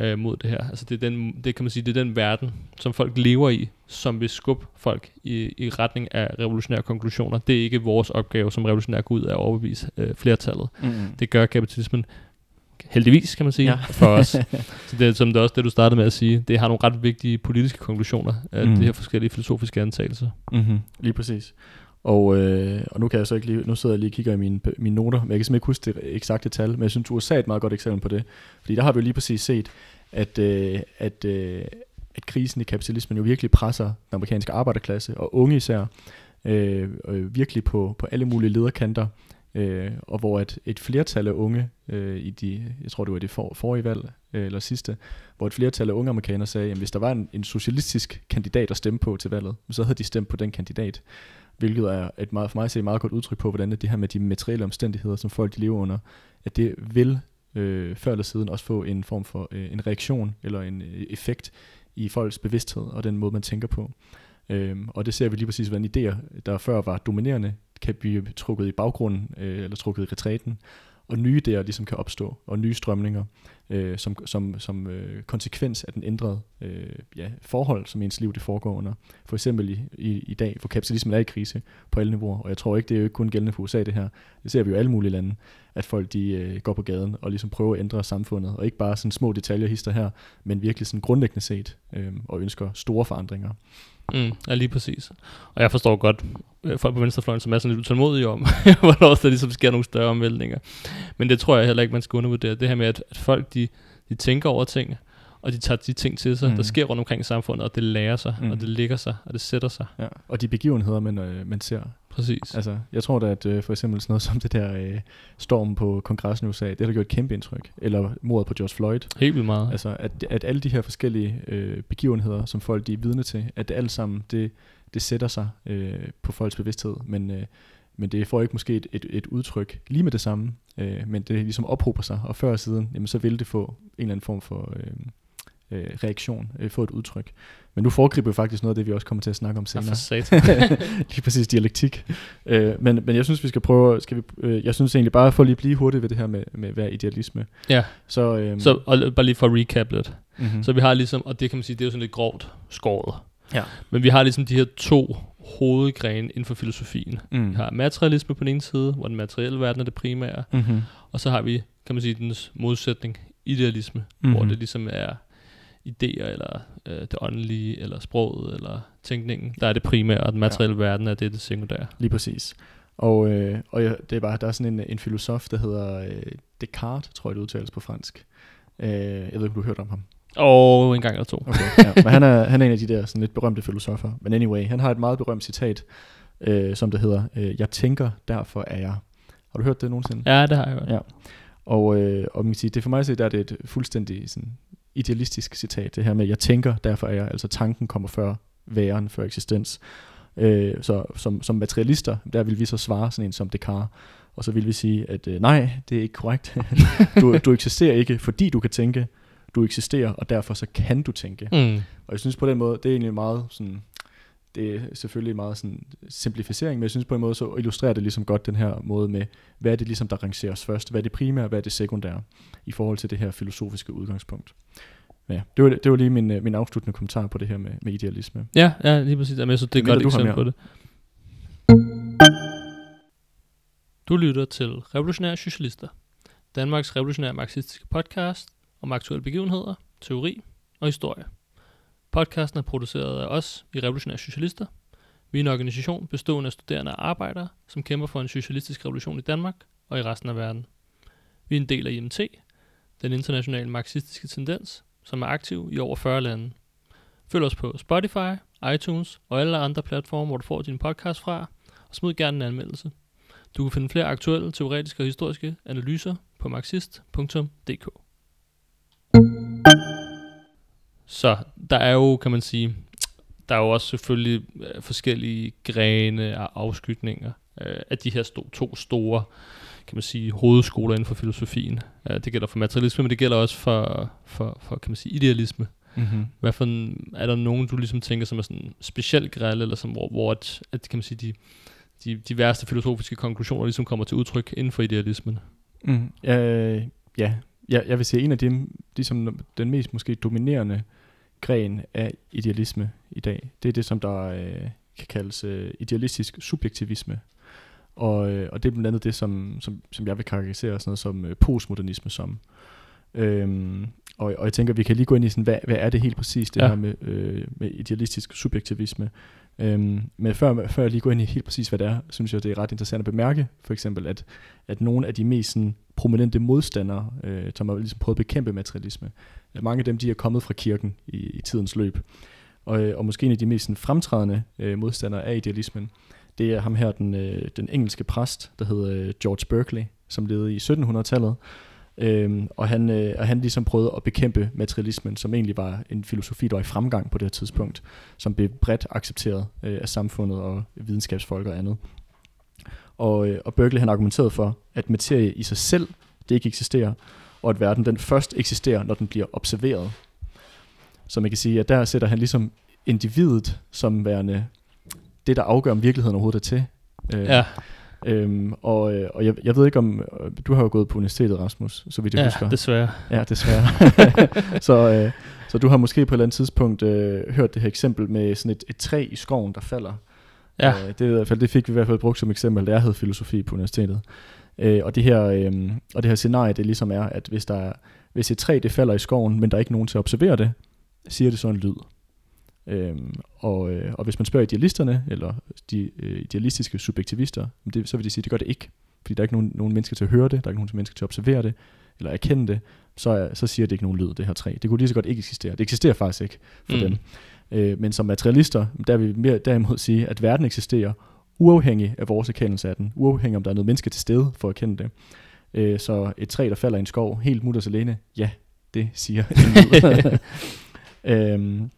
øh, mod det her. Altså det er den, det kan man sige, det er den verden, som folk lever i, som vil skubbe folk i, i retning af revolutionære konklusioner. Det er ikke vores opgave som revolutionær gå ud af at overbevise øh, flertallet. Mm. Det gør kapitalismen heldigvis, kan man sige, ja. for os. [laughs] Så det er som det også det, du startede med at sige, det har nogle ret vigtige politiske konklusioner af mm. de her forskellige filosofiske antagelser. Mm-hmm. Lige præcis. Og, øh, og nu kan jeg så ikke lige, nu sidder jeg lige og kigger i mine, mine noter, men jeg kan simpelthen ikke huske det eksakte tal, men jeg synes, USA er et meget godt eksempel på det. Fordi der har vi jo lige præcis set, at, øh, at, øh, at krisen i kapitalismen jo virkelig presser den amerikanske arbejderklasse, og unge især, øh, øh, virkelig på, på alle mulige lederkanter, øh, og hvor et, et flertal af unge øh, i de, jeg tror det var det for, forrige valg, øh, eller sidste, hvor et flertal af unge amerikanere sagde, at hvis der var en, en socialistisk kandidat at stemme på til valget, så havde de stemt på den kandidat hvilket er et meget, for mig at se et meget godt udtryk på, hvordan det her med de materielle omstændigheder, som folk de lever under, at det vil øh, før eller siden også få en form for øh, en reaktion eller en øh, effekt i folks bevidsthed og den måde, man tænker på. Øhm, og det ser vi lige præcis, hvordan idéer, der før var dominerende, kan blive trukket i baggrunden øh, eller trukket i retræten, og nye idéer ligesom kan opstå, og nye strømninger øh, som, som, som øh, konsekvens af den ændrede øh, ja, forhold, som ens liv det foregår under. For eksempel i, i, i dag, hvor kapitalismen er i krise på alle niveauer, og jeg tror ikke, det er jo ikke kun gældende for USA det her. Det ser vi jo i alle mulige lande, at folk de øh, går på gaden og ligesom prøver at ændre samfundet, og ikke bare sådan små detaljer hister her, men virkelig sådan grundlæggende set, øh, og ønsker store forandringer. Mm, ja, lige præcis. Og jeg forstår godt øh, folk på venstrefløjen, som er sådan lidt utålmodige om, [laughs] hvornår der ligesom sker nogle større omvæltninger. Men det tror jeg heller ikke, man skal undervurdere. Det her med, at, at folk de, de tænker over ting, og de tager de ting til sig, mm. der sker rundt omkring i samfundet, og det lærer sig, mm. og det ligger sig, og det sætter sig. Ja, og de begivenheder, man, øh, man ser. Præcis. Altså, jeg tror da, at øh, for eksempel sådan noget som det der øh, storm på kongressen i USA, det har gjort et kæmpe indtryk. Eller mordet på George Floyd. Helt vildt meget. Altså, at, at alle de her forskellige øh, begivenheder, som folk de er vidne til, at det alt sammen, det, det sætter sig øh, på folks bevidsthed. Men, øh, men det får ikke måske et, et, et udtryk lige med det samme, øh, men det ligesom ophober sig, og før og siden, jamen, så vil det få en eller anden form for... Øh, øh, reaktion, øh, få et udtryk. Men nu foregriber vi faktisk noget af det, vi også kommer til at snakke om senere. Ja, [laughs] lige præcis dialektik. Øh, men, men jeg synes, vi skal prøve, skal vi, øh, jeg synes egentlig bare, for lige blive hurtigt ved det her med, med hvad idealisme. Ja, så, øh, så og bare lige for at recap lidt. Mm-hmm. Så vi har ligesom, og det kan man sige, det er jo sådan lidt grovt skåret. Ja. Men vi har ligesom de her to hovedgrene inden for filosofien. Mm. Vi har materialisme på den ene side, hvor den materielle verden er det primære. Mm-hmm. Og så har vi, kan man sige, dens modsætning, idealisme, mm-hmm. hvor det ligesom er idéer, eller øh, det åndelige, eller sproget, eller tænkningen, der er det primære, og den materielle ja. verden er det, det sekundære. Lige præcis. Og, øh, og ja, det er bare, der er sådan en, en filosof, der hedder øh, Descartes, tror jeg det udtales på fransk. Øh, jeg ved ikke, om du har hørt om ham. Og oh, en gang eller to. Okay, ja. Men han er, han er en af de der sådan lidt berømte filosofer. Men anyway, han har et meget berømt citat, øh, som det hedder, øh, Jeg tænker, derfor er jeg. Har du hørt det nogensinde? Ja, det har jeg hørt. Ja. Og, øh, og man kan sige, det for mig at se, der er det et fuldstændig sådan, idealistisk citat, det her med, jeg tænker, derfor er jeg, altså tanken kommer før væren, før eksistens. Øh, så som, som materialister, der vil vi så svare sådan en som Descartes, og så vil vi sige, at øh, nej, det er ikke korrekt. [laughs] du, du eksisterer ikke, fordi du kan tænke, du eksisterer, og derfor så kan du tænke. Mm. Og jeg synes på den måde, det er egentlig meget sådan, det er selvfølgelig meget sådan simplificering, men jeg synes på en måde, så illustrerer det ligesom godt den her måde med, hvad er det ligesom, der rangeres først, hvad er det primære, hvad er det sekundære, i forhold til det her filosofiske udgangspunkt. Ja, det var, det var lige min, øh, min afsluttende kommentar på det her med, med idealisme. Ja, ja, lige præcis. Jamen, jeg synes, det er et godt eksempel på det. Du lytter til Revolutionære Socialister, Danmarks revolutionære marxistiske podcast om aktuelle begivenheder, teori og historie. Podcasten er produceret af os i Revolutionære Socialister. Vi er en organisation bestående af studerende og arbejdere, som kæmper for en socialistisk revolution i Danmark og i resten af verden. Vi er en del af IMT, den internationale marxistiske tendens, som er aktiv i over 40 lande. Følg os på Spotify, iTunes og alle andre platforme, hvor du får din podcast fra, og smid gerne en anmeldelse. Du kan finde flere aktuelle, teoretiske og historiske analyser på marxist.dk. Så der er jo, kan man sige, der er jo også selvfølgelig øh, forskellige grene og afskygninger øh, af de her sto- to store, kan man sige, hovedskoler inden for filosofien. Øh, det gælder for materialisme, men det gælder også for, for, for kan man sige, idealisme. Mm-hmm. Hvad for en, er der nogen, du ligesom tænker, som er sådan specielt grælde, eller som, hvor, hvor at, at, kan man sige, de, de, de værste filosofiske konklusioner ligesom kommer til udtryk inden for idealismen? Mm, øh, ja, jeg, jeg vil sige, en af dem, de som den mest måske dominerende gren af idealisme i dag, det er det, som der øh, kan kaldes øh, idealistisk subjektivisme. Og, øh, og det er blandt andet det, som, som, som jeg vil karakterisere sådan noget som øh, postmodernisme som. Øhm, og, og jeg tænker, vi kan lige gå ind i sådan, hvad, hvad er det helt præcis, det Ja. her med, øh, med idealistisk subjektivisme. Øhm, men før, før jeg lige går ind i helt præcis, hvad det er, synes jeg, det er ret interessant at bemærke, for eksempel, at, at nogle af de mest sådan, prominente modstandere, øh, som har ligesom prøvet at bekæmpe materialisme, at mange af dem, de er kommet fra kirken i, i tidens løb. Og, øh, og måske en af de mest sådan, fremtrædende øh, modstandere af idealismen, det er ham her, den, øh, den engelske præst, der hedder øh, George Berkeley, som levede i 1700-tallet. Øhm, og, han, øh, og han ligesom prøvede at bekæmpe materialismen, som egentlig var en filosofi, der var i fremgang på det her tidspunkt, som blev bredt accepteret øh, af samfundet og videnskabsfolk og andet. Og, øh, og Berkeley han argumenterede for, at materie i sig selv, det ikke eksisterer, og at verden den først eksisterer, når den bliver observeret. Så man kan sige, at der sætter han ligesom individet som værende det, der afgør, om virkeligheden overhovedet er til. Øh, Ja, Øhm, og øh, og jeg, jeg ved ikke om, du har jo gået på universitetet, Rasmus, så vidt jeg ja husker. desværre. Ja, desværre. [laughs] så, øh, så du har måske på et eller andet tidspunkt øh, hørt det her eksempel med sådan et, et træ i skoven, der falder. Ja, Øh, det, i hvert fald, det fik vi i hvert fald brugt som eksempel, da jeg havde filosofi på universitetet. Øh, og, det her, øh, og det her scenarie, det ligesom er, at hvis, der er, hvis et træ det falder i skoven, men der er ikke nogen til at observere det, siger det så en lyd. Øhm, og, øh, og hvis man spørger idealisterne, eller de øh, idealistiske subjektivister, det, så vil de sige, at det gør det ikke. Fordi der er ikke nogen, nogen mennesker til at høre det, der er ikke nogen mennesker til at observere det, eller erkende det, så, er, så siger det ikke nogen lyd, det her træ. Det kunne lige så godt ikke eksistere. Det eksisterer faktisk ikke for mm. dem. Øh, men som materialister, der vil vi mere derimod sige, at verden eksisterer uafhængig af vores erkendelse af den. Uafhængig om der er noget menneske til stede for at kende det. Øh, så et træ, der falder i en skov, helt mutters alene, ja, det siger [laughs] øhm,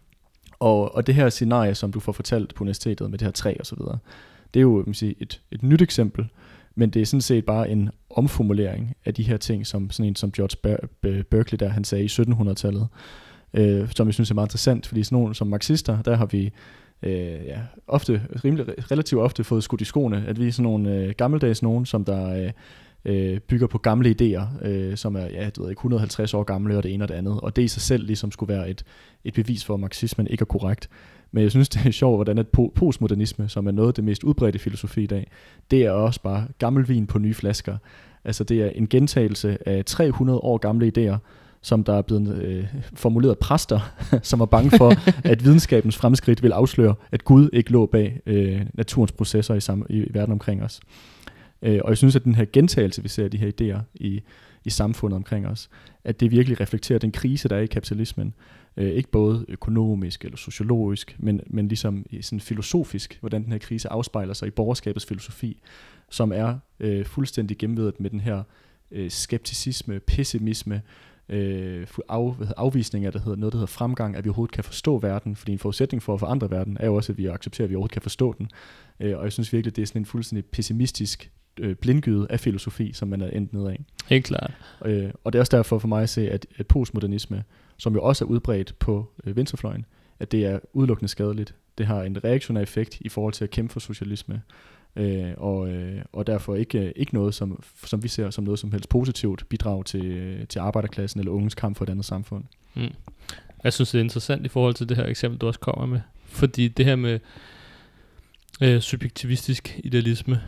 og, og det her scenarie, som du får fortalt på universitetet med det her træ og så videre, det er jo man sige, et, et nyt eksempel, men det er sådan set bare en omformulering af de her ting, som sådan en som George Ber- Berkeley der, han sagde i 1700-tallet, øh, som jeg synes er meget interessant, fordi sådan nogle som marxister, der har vi øh, ja, ofte, rimelig, relativt ofte fået skudt i skoene, at vi er sådan nogle øh, gammeldags nogen, som der øh, øh, bygger på gamle idéer, øh, som er ja, du ved ikke, 150 år gamle og det ene og det andet, og det i sig selv ligesom skulle være et, et bevis for, at marxismen ikke er korrekt. Men jeg synes, det er [laughs] sjovt, hvordan at postmodernisme, som er noget af det mest udbredte filosofi i dag, det er også bare gammel vin på nye flasker. Altså det er en gentagelse af 300 år gamle idéer, som der er blevet øh, formuleret præster, [laughs] som er bange for, [laughs] at videnskabens fremskridt vil afsløre, at Gud ikke lå bag øh, naturens processer i, sam- i verden omkring os. Øh, og jeg synes, at den her gentagelse, vi ser af de her idéer i, i samfundet omkring os, at det virkelig reflekterer den krise, der er i kapitalismen. Øh, ikke både økonomisk eller sociologisk, men, men ligesom i sådan filosofisk, hvordan den her krise afspejler sig i borgerskabets filosofi, som er øh, fuldstændig gennemvedet med den her øh, skepticisme, pessimisme, øh, af, afvisning af det hedder, noget, der hedder fremgang, at vi overhovedet kan forstå verden, fordi en forudsætning for at forandre verden er jo også, at vi accepterer, at vi overhovedet kan forstå den. Øh, og jeg synes virkelig, det er sådan en fuldstændig pessimistisk øh, blindgyde af filosofi, som man er endt ned af. Helt klart. Øh, og det er også derfor for mig at se, at, at postmodernisme, som jo også er udbredt på øh, venstrefløjen, at det er udelukkende skadeligt. Det har en reaktionær effekt i forhold til at kæmpe for socialisme, øh, og, øh, og derfor ikke, ikke noget, som, som vi ser som noget som helst positivt bidrag til, til arbejderklassen eller ungens kamp for et andet samfund. Mm. Jeg synes, det er interessant i forhold til det her eksempel, du også kommer med. Fordi det her med øh, subjektivistisk idealisme,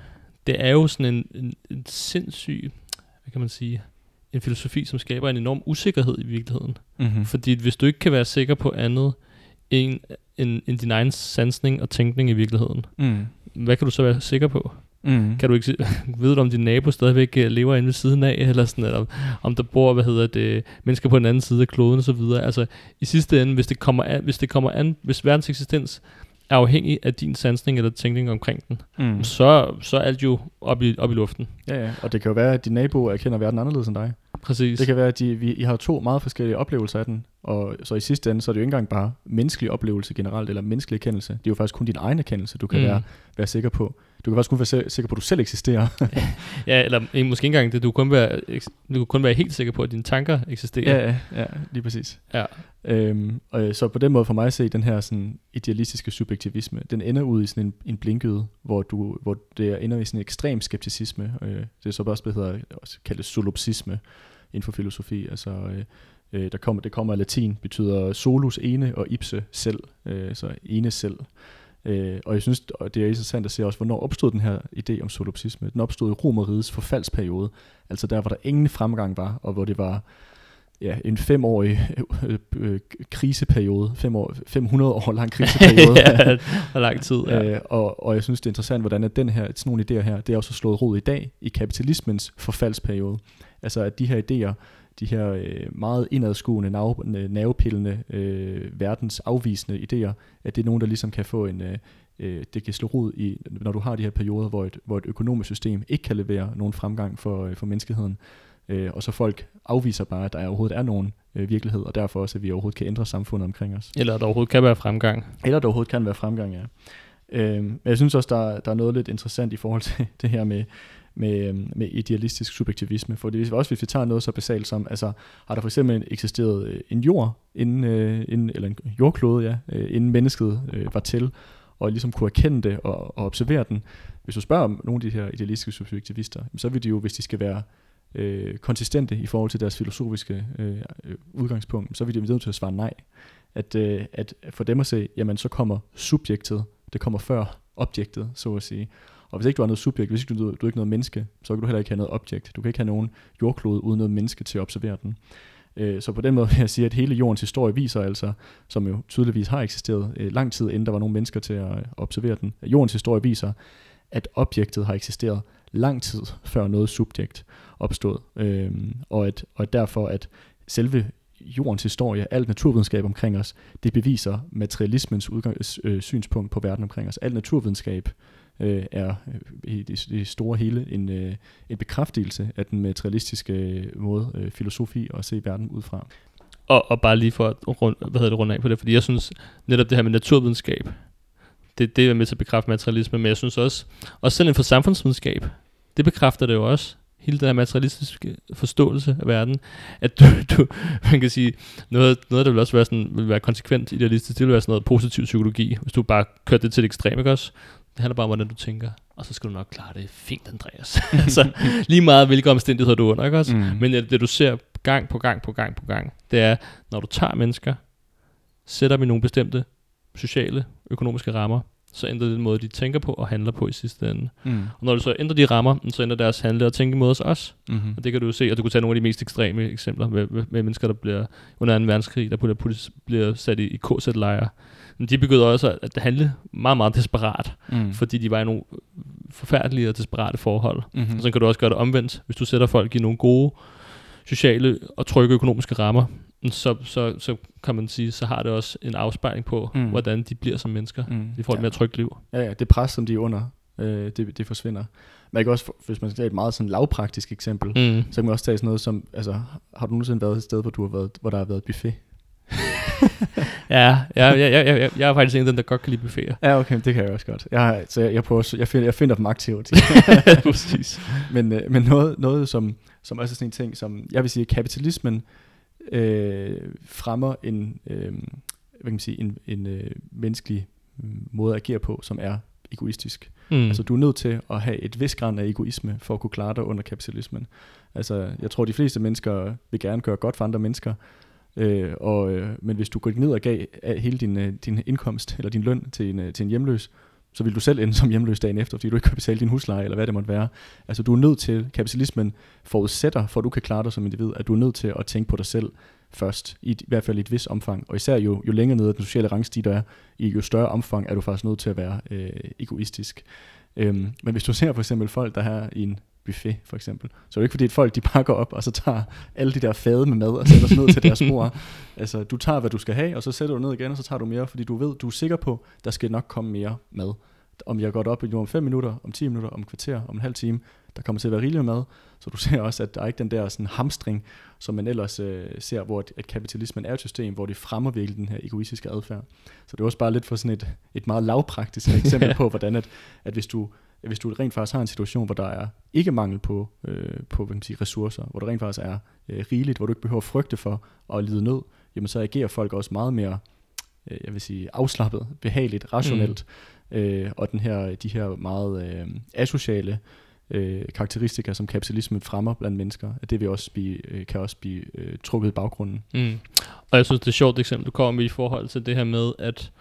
det er jo sådan en, en, en sindssyg, hvad kan man sige, en filosofi, som skaber en enorm usikkerhed i virkeligheden. Mm-hmm. Fordi hvis du ikke kan være sikker på andet end, end, end din egen sansning og tænkning i virkeligheden, Mm. Hvad kan du så være sikker på? Mm. Kan du ikke [laughs] du, om din nabo stadigvæk øh, lever inde ved siden af, eller sådan, eller om, om der bor, hvad hedder det, mennesker på den anden side af kloden og så videre. Altså, i sidste ende, hvis det kommer an, hvis det kommer an, hvis verdens eksistens er afhængig af din sansning eller tænkning omkring den, Mm. så, så er alt jo op i, op i luften. Ja, ja, og det kan jo være, at din nabo erkender verden anderledes end dig. Præcis. Det kan være, at de, vi, I har to meget forskellige oplevelser af den, og så i sidste ende, så er det jo ikke engang bare menneskelig oplevelse generelt, eller menneskelig erkendelse. Det er jo faktisk kun din egen erkendelse, du kan Mm. være, være sikker på. Du kan faktisk kun være sikker på, at du selv eksisterer. [laughs] Ja, eller måske ikke engang det. Du kan kun være, du kan kun være helt sikker på, at dine tanker eksisterer. ja, ja, ja, lige præcis. ja. Øhm, og øh, så på den måde for mig at se, den her sådan idealistiske subjektivisme, den ender ud i sådan en, en blinkøde, hvor, du, hvor det ender i sådan en ekstrem skepticisme. Øh, det er så også, hvad hedder, også kaldes solipsisme inden for filosofi. Altså, øh, øh, der kommer, det kommer af latin, betyder solus ene og ipse selv, øh, så ene selv. Øh, og jeg synes, og det er interessant at se også, hvornår opstod den her idé om solipsisme. Den opstod i Romerrigets forfaldsperiode, altså der, hvor der ingen fremgang var, og hvor det var ja, en femårig øh, øh, kriseperiode, fem år, 500 år lang kriseperiode. [laughs] ja, og lang tid. Ja. Øh, og, og jeg synes, det er interessant, hvordan at den her, sådan nogle idéer her, det er også slået rod i dag i kapitalismens forfaldsperiode. Altså at de her idéer, de her øh, meget indadskuende, nav, nervepillende, øh, verdens afvisende idéer, at det er nogen, der ligesom kan få en, øh, øh, det kan slå rod i, når du har de her perioder, hvor et, hvor et økonomisk system ikke kan levere nogen fremgang for, øh, for menneskeheden, øh, og så folk afviser bare, at der overhovedet er nogen øh, virkelighed, og derfor også, at vi overhovedet kan ændre samfundet omkring os. Eller at der overhovedet kan være fremgang. Eller der overhovedet kan være fremgang, ja. Øhm, men jeg synes også, der, der er noget lidt interessant i forhold til [laughs] det her med, med, øh, med idealistisk subjektivisme. For det er også, hvis vi tager noget så basalt som, altså har der for eksempel eksisteret øh, en jord, inden, øh, inden, eller en jordklode, ja, øh, inden mennesket øh, var til, og ligesom kunne erkende det og, og observere den. Hvis du spørger om nogle af de her idealistiske subjektivister, så vil de jo, hvis de skal være øh, konsistente i forhold til deres filosofiske øh, udgangspunkt, så vil de jo nødt til at svare nej. At, øh, at for dem at se, jamen så kommer subjektet, det kommer før objektet, så at sige. Og hvis ikke du har noget subjekt, hvis ikke du, du er ikke noget menneske, så kan du heller ikke have noget objekt. Du kan ikke have nogen jordklode uden noget menneske til at observere den. Øh, Så på den måde [laughs] vil jeg sige, at hele jordens historie viser altså, som jo tydeligvis har eksisteret øh, lang tid, inden der var nogen mennesker til at øh, observere den. Jordens historie viser, at objektet har eksisteret lang tid før noget subjekt opstod. Øhm, og, at, og derfor, at selve jordens historie, alt naturvidenskab omkring os, det beviser materialismens udgang, øh, synspunkt på verden omkring os. Al naturvidenskab øh, er øh, i det, det store hele en, øh, en bekræftelse af den materialistiske øh, måde øh, filosofi at se verden ud fra. Og, og bare lige for at rund, hvad hedder det, runde af på det, fordi jeg synes netop det her med naturvidenskab, det, det er med til at bekræfte materialisme, men jeg synes også, også selv inden for samfundsvidenskab, det bekræfter det jo også, hele den her materialistiske forståelse af verden, at du, du man kan sige, noget, noget der vil også være, sådan, vil være konsekvent idealistisk, det vil være sådan noget positiv psykologi, hvis du bare kører det til det ekstreme, ikke også? Det handler bare om, hvordan du tænker, og så skal du nok klare det fint, Andreas. [laughs] altså, lige meget hvilke omstændigheder du er under, ikke også? Mm. Men det, det du ser gang på gang på gang på gang, det er, når du tager mennesker, sætter dem i nogle bestemte sociale, økonomiske rammer, så ændrer det den måde, de tænker på og handler på i sidste ende. Mm. Og når du så ændrer de rammer, så ændrer deres handle og tænke mod os også. Mm-hmm. Og det kan du jo se, og du kan tage nogle af de mest ekstreme eksempler med, med, med mennesker, der bliver under 2. verdenskrig, der bliver, bliver sat i, i KZ-lejre. Men de begyndte også at handle meget, meget desperat, Mm. fordi de var i nogle forfærdelige og desperate forhold. Mm-hmm. Og så kan du også gøre det omvendt. Hvis du sætter folk i nogle gode sociale og trygge økonomiske rammer, så, så, så kan man sige, så har det også en afspejling på, Mm. hvordan de bliver som mennesker. mm. De får et ja. mere trygt liv. Ja, ja, det pres, som de er under, Øh, det, det forsvinder. Man kan også, hvis man skal tage et meget sådan lavpraktisk eksempel, Mm. så kan man også tage sådan noget som, altså, har du nogensinde været et sted, hvor, du har været, hvor der har været buffet? [laughs] Ja, ja, ja, ja, ja, ja, jeg er faktisk en af dem, der godt kan lide buffeter. Ja, okay, det kan jeg også godt. Jeg, så jeg, jeg, prøver, jeg, finder, jeg finder dem aktivt. [laughs] [laughs] Præcis. men øh, men noget, noget som, som også er sådan en ting, som jeg vil sige, kapitalismen øh, fremmer en, øh, hvad kan man sige, en, en øh, menneskelig måde at agere på, som er egoistisk. Mm. Altså du er nødt til at have et vis græn af egoisme for at kunne klare dig under kapitalismen. Altså jeg tror de fleste mennesker vil gerne gøre godt for andre mennesker, øh, og, øh, men hvis du går ned og gav af hele din, øh, din indkomst eller din løn til en, øh, til en hjemløs, så vil du selv ende som hjemløs dagen efter, fordi du ikke kan betale din husleje, eller hvad det måtte være. Altså du er nødt til, kapitalismen forudsætter, for at du kan klare dig som individ, at du er nødt til at tænke på dig selv først, i, i hvert fald i et vis omfang. Og især jo, jo længere nede den sociale rangstige der er, i jo større omfang er du faktisk nødt til at være øh, egoistisk. Øhm, men hvis du ser for eksempel folk, der her i en buffet for eksempel, så er det ikke fordi, at folk de bare går op, og så tager alle de der fade med mad, og sætter sig ned til deres bord. [laughs] Altså, du tager, hvad du skal have, og så sætter du ned igen, og så tager du mere, fordi du ved, du er sikker på, der skal nok komme mere mad. Om jeg går op nu om 5 minutter, om 10 minutter, om kvarter, om en halv time, der kommer til at være rigeligt med mad, så du ser også, at der er ikke den der sådan hamstring, som man ellers øh, ser, hvor at, at kapitalismen er et system, hvor det fremmer virkelig den her egoistiske adfærd. Så det er også bare lidt for sådan et, et meget lavpraktisk [laughs] eksempel på, hvordan at, at hvis du hvis du rent faktisk har en situation, hvor der er ikke mangel på, øh, på hvad kan man sige, ressourcer, hvor der rent faktisk er øh, rigeligt, hvor du ikke behøver at frygte for at lide nød, jamen så agerer folk også meget mere, øh, jeg vil sige, afslappet, behageligt, rationelt, mm. øh, og den her, de her meget øh, asociale øh, karakteristika, som kapitalismen fremmer blandt mennesker, at det vil også blive, øh, kan også blive øh, trukket i baggrunden. Mm. Og jeg synes, det er et sjovt eksempel, du kommer med i forhold til det her med, at,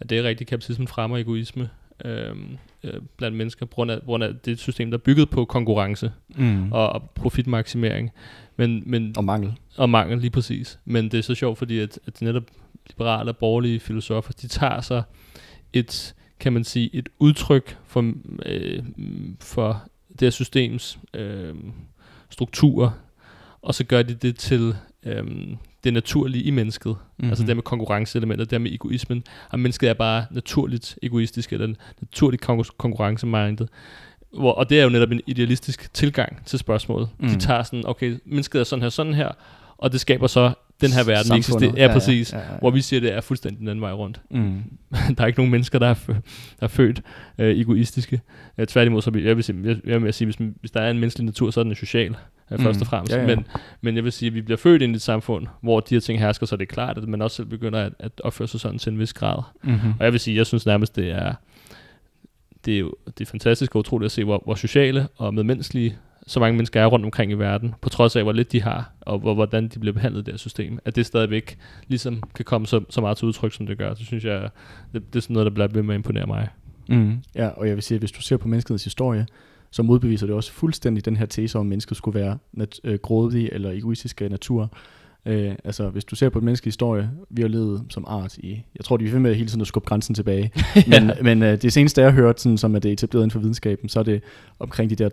at det er rigtigt, kapitalismen fremmer egoisme øhm, øh, blandt mennesker, på grund, af, på grund af det system, der er bygget på konkurrence Mm. Og, og, og profitmaksimering. Men, men, og mangel. og mangel lige præcis. Men det er så sjovt, fordi at, at netop liberale og borgerlige filosofer, de tager sig et, kan man sige, et udtryk for, øh, for det her systems øh, strukturer, og så gør de det til øh, det naturlige i mennesket. Mm-hmm. Altså det med konkurrenceelementet, det med egoismen. Og mennesket er bare naturligt egoistisk, eller naturligt konkur- konkurrencemindet. Hvor, og det er jo netop en idealistisk tilgang til spørgsmålet. Mm. De Mm. tager sådan, okay, mennesket er sådan her, sådan her, og det skaber så den her verden, eksisterer. Ja, præcis. Ja, ja, ja. Hvor vi siger, det er fuldstændig den anden vej rundt. Mm. [laughs] der er ikke nogen mennesker, der er, fø- der er født øh, egoistiske. Øh, tværtimod, så jeg vil, sige, jeg, jeg vil sige, hvis, hvis der er en menneskelig natur, så er den social, øh, Mm. først og fremmest. Ja, ja. Men, men jeg vil sige, at vi bliver født ind i et samfund, hvor de her ting hersker, så det er klart, at man også selv begynder at, at opføre sig sådan til en vis grad. Mm-hmm. Og jeg vil sige, jeg synes nærmest, det er, det er jo det er fantastisk og utroligt at se, hvor, hvor sociale og medmenneskelige så mange mennesker er rundt omkring i verden, på trods af, hvor lidt de har, og hvor, hvordan de bliver behandlet i det her system, at det stadigvæk ligesom kan komme så, så meget til udtryk, som det gør. Det synes jeg, det, det er sådan noget, der bliver ved med at imponere mig. Mm. Ja, og jeg vil sige, at hvis du ser på menneskets historie, så modbeviser det også fuldstændig den her tese om, at mennesket skulle være nat- øh, grådig eller egoistisk af natur. Øh, altså, hvis du ser på et menneskelig historie, vi har levet som art i, jeg tror, de er ved med hele tiden at skubbe grænsen tilbage. [laughs] Men, men øh, det seneste, jeg har hørt, sådan, som er det etableret inden for videnskaben, så er det omkring de der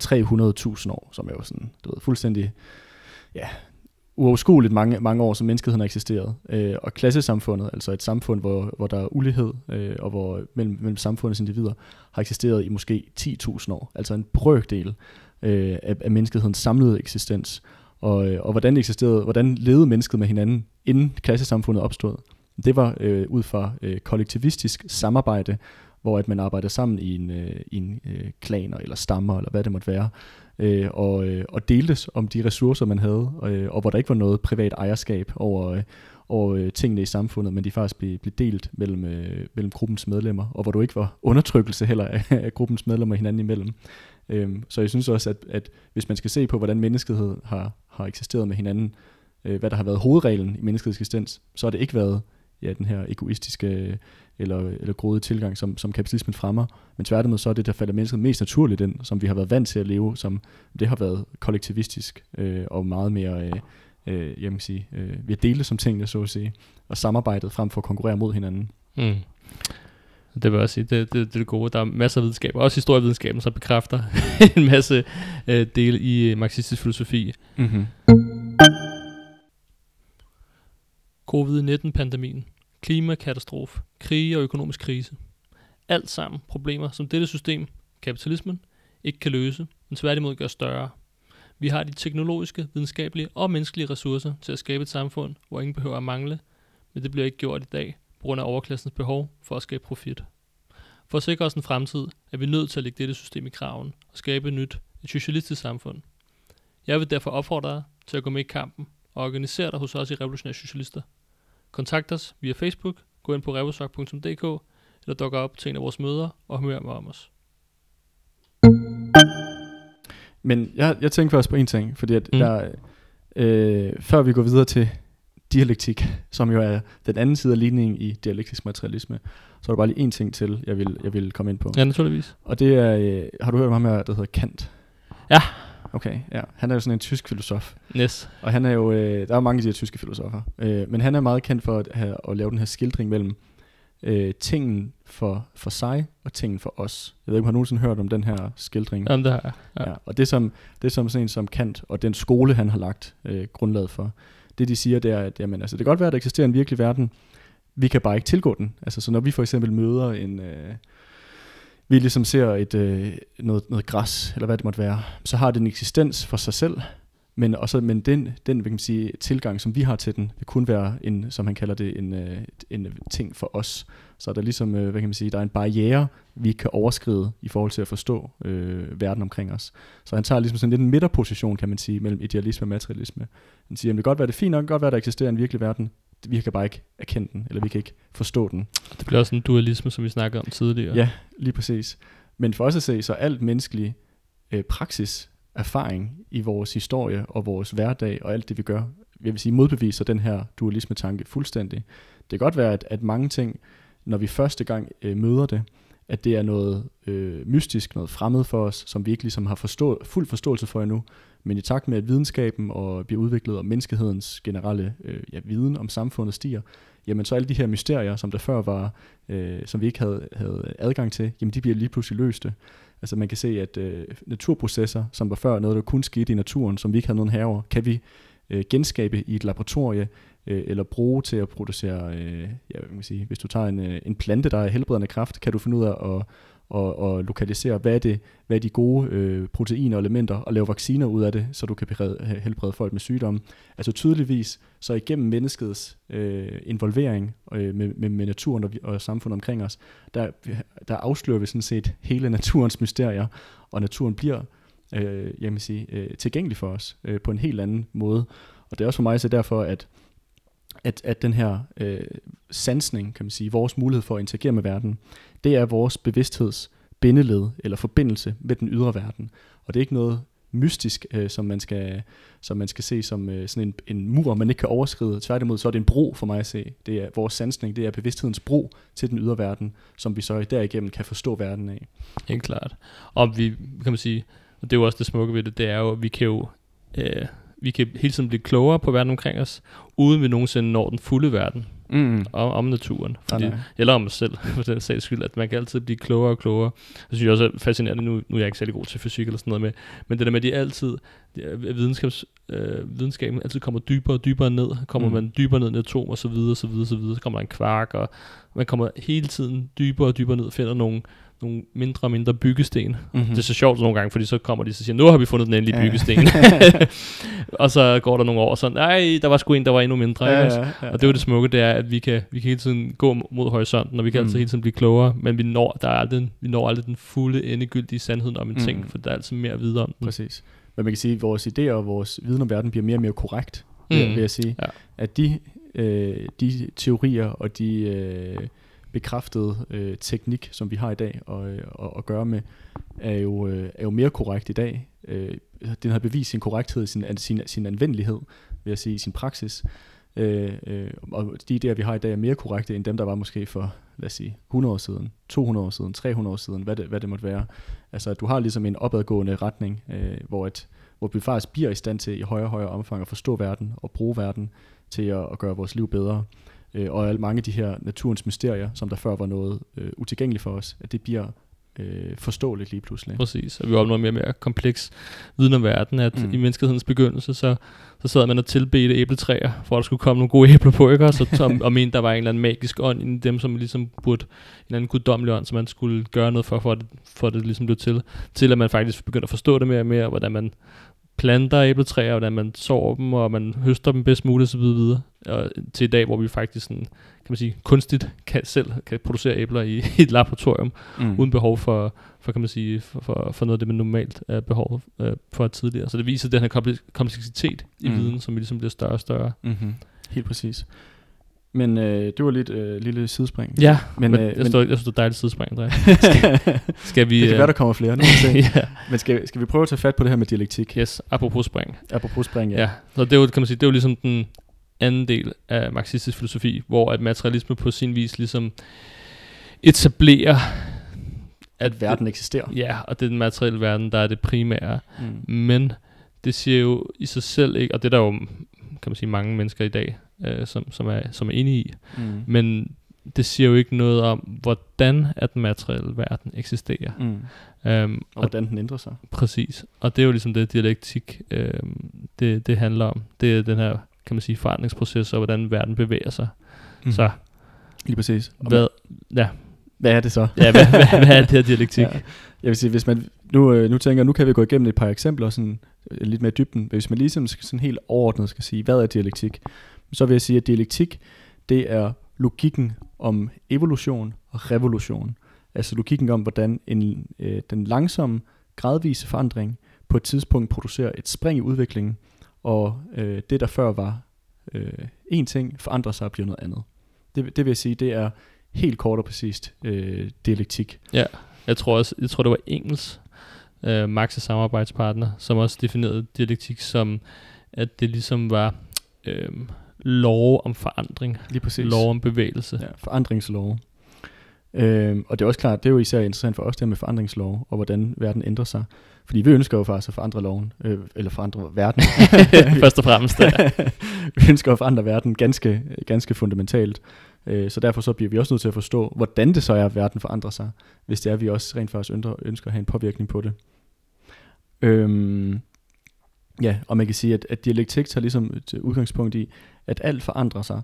300.000 år, som er jo sådan, du ved, fuldstændig, ja, uoverskueligt mange, mange år, som menneskeheden har eksisteret. Øh, og klassesamfundet, altså et samfund, hvor, hvor der er ulighed, øh, og hvor mellem, mellem samfundets individer, har eksisteret i måske 10.000 år. Altså en brøkdel øh, af, af menneskehedens samlede eksistens. Og, øh, og hvordan eksisterede, hvordan levede mennesket med hinanden, inden klassesamfundet opstod. Det var øh, ud fra øh, kollektivistisk samarbejde, hvor at man arbejder sammen i en, øh, i en øh, klaner eller stammer, eller hvad det måtte være, øh, og, øh, og deltes om de ressourcer, man havde, øh, og hvor der ikke var noget privat ejerskab over, øh, over øh, tingene i samfundet, men de faktisk blev, blev delt mellem, øh, mellem gruppens medlemmer, og hvor du ikke var undertrykkelse heller af, [laughs] af gruppens medlemmer hinanden imellem. Øhm, så jeg synes også, at, at hvis man skal se på, hvordan menneskehed har, har eksisteret med hinanden, øh, hvad der har været hovedreglen i menneskets eksistens, så har det ikke været ja, den her egoistiske eller, eller grådige tilgang, som, som kapitalismen fremmer, men tværtimod så er det, der falder mennesket mest naturligt ind, som vi har været vant til at leve, som det har været kollektivistisk øh, og meget mere, øh, øh, jeg sige, øh, vi har delt som tingene, så at sige, og samarbejdet frem for at konkurrere mod hinanden. Mm. Det vil jeg også sige, det, det, det er det gode. Der er masser af videnskab, også historievidenskaben, som bekræfter [laughs] en masse øh, dele i øh, marxistisk filosofi. Mm-hmm. Covid-19-pandemien, klimakatastrofe, krige og økonomisk krise. Alt sammen problemer, som dette system kapitalismen, ikke kan løse, men tværtimod gør større. Vi har de teknologiske, videnskabelige og menneskelige ressourcer til at skabe et samfund, hvor ingen behøver at mangle, men det bliver ikke gjort i dag, på grund af overklassens behov for at skabe profit. For at sikre os en fremtid, er vi nødt til at lægge dette system i kraven og skabe et nyt, et socialistisk samfund. Jeg vil derfor opfordre dig til at gå med i kampen og organisere dig hos os i Revolutionære Socialister. Kontakt os via Facebook, gå ind på revosok.dk eller dukke op til en af vores møder og hør mere om os. Men jeg, jeg tænker først på en ting, fordi at Mm. der, øh, før vi går videre til dialektik, som jo er den anden side af ligningen i dialektisk materialisme, så er der bare lige en ting til, jeg vil, jeg vil komme ind på. Ja, naturligvis. Og det er, øh, har du hørt om ham her, der hedder Kant? Ja. Okay, ja. Han er jo sådan en tysk filosof. Yes. Og han er jo, øh, der er mange af de her tyske filosofer, øh, men han er meget kendt for at, have, at lave den her skildring mellem øh, tingen for, for sig og tingen for os. Jeg ved ikke, om du har nogensinde hørt om den her skildring? Jamen, det har jeg. Ja. Ja. Og det som, det som sådan en som Kant og den skole, han har lagt øh, grundlaget for, det de siger, det er, at jamen, altså, det kan godt være, at der eksisterer en virkelig verden, vi kan bare ikke tilgå den. Altså, så når vi for eksempel møder en... Øh, vi ligesom ser et, øh, noget, noget græs, eller hvad det måtte være, så har den en eksistens for sig selv, men, også, men den, den hvad kan man sige, tilgang, som vi har til den, vil kun være en, som han kalder det, en, øh, en ting for os. Så er der ligesom, øh, hvad kan man sige, der er en barriere, vi ikke kan overskride i forhold til at forstå øh, verden omkring os. Så han tager ligesom sådan lidt en midterposition, kan man sige, mellem idealisme og materialisme. Han siger, at det kan godt være, det er fint nok, det kan godt være, der eksisterer en virkelig verden, vi kan bare ikke erkende den, eller vi kan ikke forstå den. Det bliver også en dualisme, som vi snakkede om tidligere. Ja, lige præcis. Men for os at se, så alt menneskelig øh, praksis, erfaring i vores historie og vores hverdag og alt det, vi gør, jeg vil sige, modbeviser den her dualisme-tanke fuldstændig. Det kan godt være, at, at mange ting, når vi første gang øh, møder det, at det er noget øh, mystisk, noget fremmed for os, som vi ikke ligesom har forstå, fuld forståelse for endnu. Men i takt med, at videnskaben og bliver udviklet, og menneskehedens generelle øh, ja, viden om samfundet stiger, jamen så alle de her mysterier, som der før var, øh, som vi ikke havde, havde adgang til, jamen de bliver lige pludselig løste. Altså man kan se, at øh, naturprocesser, som var før noget, der kun skete i naturen, som vi ikke havde nogen herover, kan vi øh, genskabe i et laboratorie, øh, eller bruge til at producere, øh, ja, hvad kan man sige, hvis du tager en, øh, en plante, der er helbredende kraft, kan du finde ud af at og, og lokalisere, hvad er, det, hvad er de gode øh, proteiner og elementer, og lave vacciner ud af det, så du kan berede, helbrede folk med sygdomme. Altså tydeligvis, så igennem menneskets øh, involvering øh, med, med, med naturen og, og samfundet omkring os, der, der afslører vi sådan set hele naturens mysterier, og naturen bliver øh, jeg vil sige, øh, tilgængelig for os øh, på en helt anden måde. Og det er også for mig så derfor, at at, at den her øh, sansning, kan man sige, vores mulighed for at interagere med verden, det er vores bevidstheds bindeled eller forbindelse med den ydre verden. Og det er ikke noget mystisk, øh, som, man skal, som man skal se som øh, sådan en, en mur, man ikke kan overskride. Tværtimod, så er det en bro for mig at se. Det er vores sansning, det er bevidsthedens bro til den ydre verden, som vi så derigennem kan forstå verden af. Helt klart. Og vi, kan man sige, og det er jo også det smukke ved det, det er jo, at vi kan jo, øh, vi kan hele tiden blive klogere på verden omkring os, uden vi nogensinde når den fulde verden Mm. om, om naturen. Fordi, nej. eller om os selv, [laughs] for den sags skyld, at man kan altid blive klogere og klogere. Det synes jeg også er fascinerende, nu, nu er jeg ikke særlig god til fysik eller sådan noget med, men det der med, at de altid, de, er- videnskabs, øh, videnskaben altid kommer dybere og dybere ned, kommer mm. Man dybere ned i atom og så videre, så videre, så videre, så kommer der en kvark, og man kommer hele tiden dybere og dybere ned finder nogle, nogle mindre og mindre byggesten. Mm-hmm. Det er så sjovt nogle gange, fordi så kommer de og siger, nu har vi fundet den endelige Ja, ja. byggesten. [laughs] [laughs] og så går der nogle år, og så, nej, der var sgu en, der var endnu mindre. ja, ikke også? ja, ja. Og det er jo det smukke, det er, at vi kan, vi kan hele tiden gå mod horisonten, og vi kan altid Mm. hele tiden blive klogere, men vi når, der er aldrig, vi når aldrig den fulde, endegyldige sandhed om en Mm. ting, for der er altid mere at vide om den. Præcis. Men man kan sige, at vores idéer og vores viden om verden bliver mere og mere korrekt, mm. Mm. vil jeg sige. Ja. At de, øh, de teorier og de øh, bekræftede øh, teknik, som vi har i dag og, øh, og, og, gøre med, er jo, øh, er jo mere korrekt i dag. Øh, den har bevist sin korrekthed, sin, sin, sin anvendelighed, vil jeg sige, i sin praksis. Øh, øh, og de idéer, vi har i dag, er mere korrekte end dem, der var måske for, lad os sige, 100 år siden, 200 år siden, 300 år siden, hvad det, hvad det måtte være. Altså, at du har ligesom en opadgående retning, øh, hvor, et, hvor vi faktisk bliver i stand til i højere og højere omfang at forstå verden og bruge verden til at, at gøre vores liv bedre. Øh, og alle mange af de her naturens mysterier, som der før var noget øh, utilgængeligt for os, at det bliver øh, forståeligt lige pludselig. Præcis, og vi opnår mere og mere kompleks viden om verden, at Mm. i menneskehedens begyndelse, så, så sad man og tilbedte æbletræer, for at der skulle komme nogle gode æbler på, ikke? Og, så, og mente, der var en eller anden magisk ånd i dem, som ligesom burde, en eller anden guddommelig ånd, som man skulle gøre noget for, for at, for at det ligesom blev til, til at man faktisk begyndte at forstå det mere og mere, hvordan man planter æbletræer, hvordan man sår dem, og man høster dem bedst muligt, så videre, og til i dag, hvor vi faktisk sådan, kan man sige, kunstigt kan, selv kan producere æbler i, i et laboratorium, Mm. uden behov for, for kan man sige, for, for, for noget af det, man normalt er behov øh, for tidligere. Så det viser den her komple- kompleksitet i mm. viden, som ligesom bliver større og større. Mm-hmm. Helt præcis. Men øh, det var lidt øh, lille sidespring. Ja, Men, men, øh, jeg, men- var- jeg synes, det er dejligt sidespring, André. [laughs] Skal vi... det kan øh, være, der kommer flere. Nu [laughs] ja, Men skal, skal vi prøve at tage fat på det her med dialektik? yes, apropos spring. Apropos spring, Ja. ja. Så det er jo, kan man sige, det er jo ligesom den anden del af marxistisk filosofi, hvor at materialisme på sin vis ligesom etablerer, At verden eksisterer. Ja, og det er den materielle verden, der er det primære. Mm. Men det siger jo i sig selv ikke, og det er der jo, kan man sige, mange mennesker i dag, øh, som, som, er, som er enige i, Mm. men det siger jo ikke noget om, hvordan at den materielle verden eksisterer. Mm. Øhm, Og og hvordan den ændrer sig. præcis. Og det er jo ligesom det, dialektik øhm, det, det handler om. Det er den her, kan man sige, forandringsproces, og hvordan verden bevæger sig. Mm. Så Lige præcis. Og hvad, ja, Hvad er det så? ja hvad, hvad, hvad er det her [laughs] dialektik? Ja. Jeg vil sige, hvis man nu, øh, nu tænker, nu kan vi gå igennem et par eksempler sådan øh, lidt mere dybden. Hvis man ligesom sådan helt overordnet skal sige, hvad er dialektik? Så vil jeg sige, at dialektik, det er logikken om evolution og revolution. Altså logikken om, hvordan en, øh, den langsomme, gradvise forandring på et tidspunkt producerer et spring i udviklingen, og øh, det, der før var øh, en ting, forandrer sig og bliver noget andet. Det, det vil jeg sige, det er helt kort og præcist øh, dialektik. Jeg tror også, jeg tror det var Engels, øh, Max' samarbejdspartner, som også definerede dialektik som, at det ligesom var øh, lov om forandring, Lige præcis. lov om bevægelse. Ja, forandringslov. Øhm, og det er også klart, det er jo især interessant for os, det her med forandringslov, og hvordan verden ændrer sig. Fordi vi ønsker jo faktisk at forandre loven, øh, eller forandre verden. [laughs] Først og fremmest. Ja. [laughs] vi ønsker at forandre verden ganske, ganske fundamentalt. Øh, så derfor så bliver vi også nødt til at forstå, hvordan det så er, at verden forandrer sig, hvis det er, at vi også rent faktisk ønsker, at have en påvirkning på det. Øhm, ja, og man kan sige, at, at dialektik tager ligesom et øh, udgangspunkt i, at alt forandrer sig.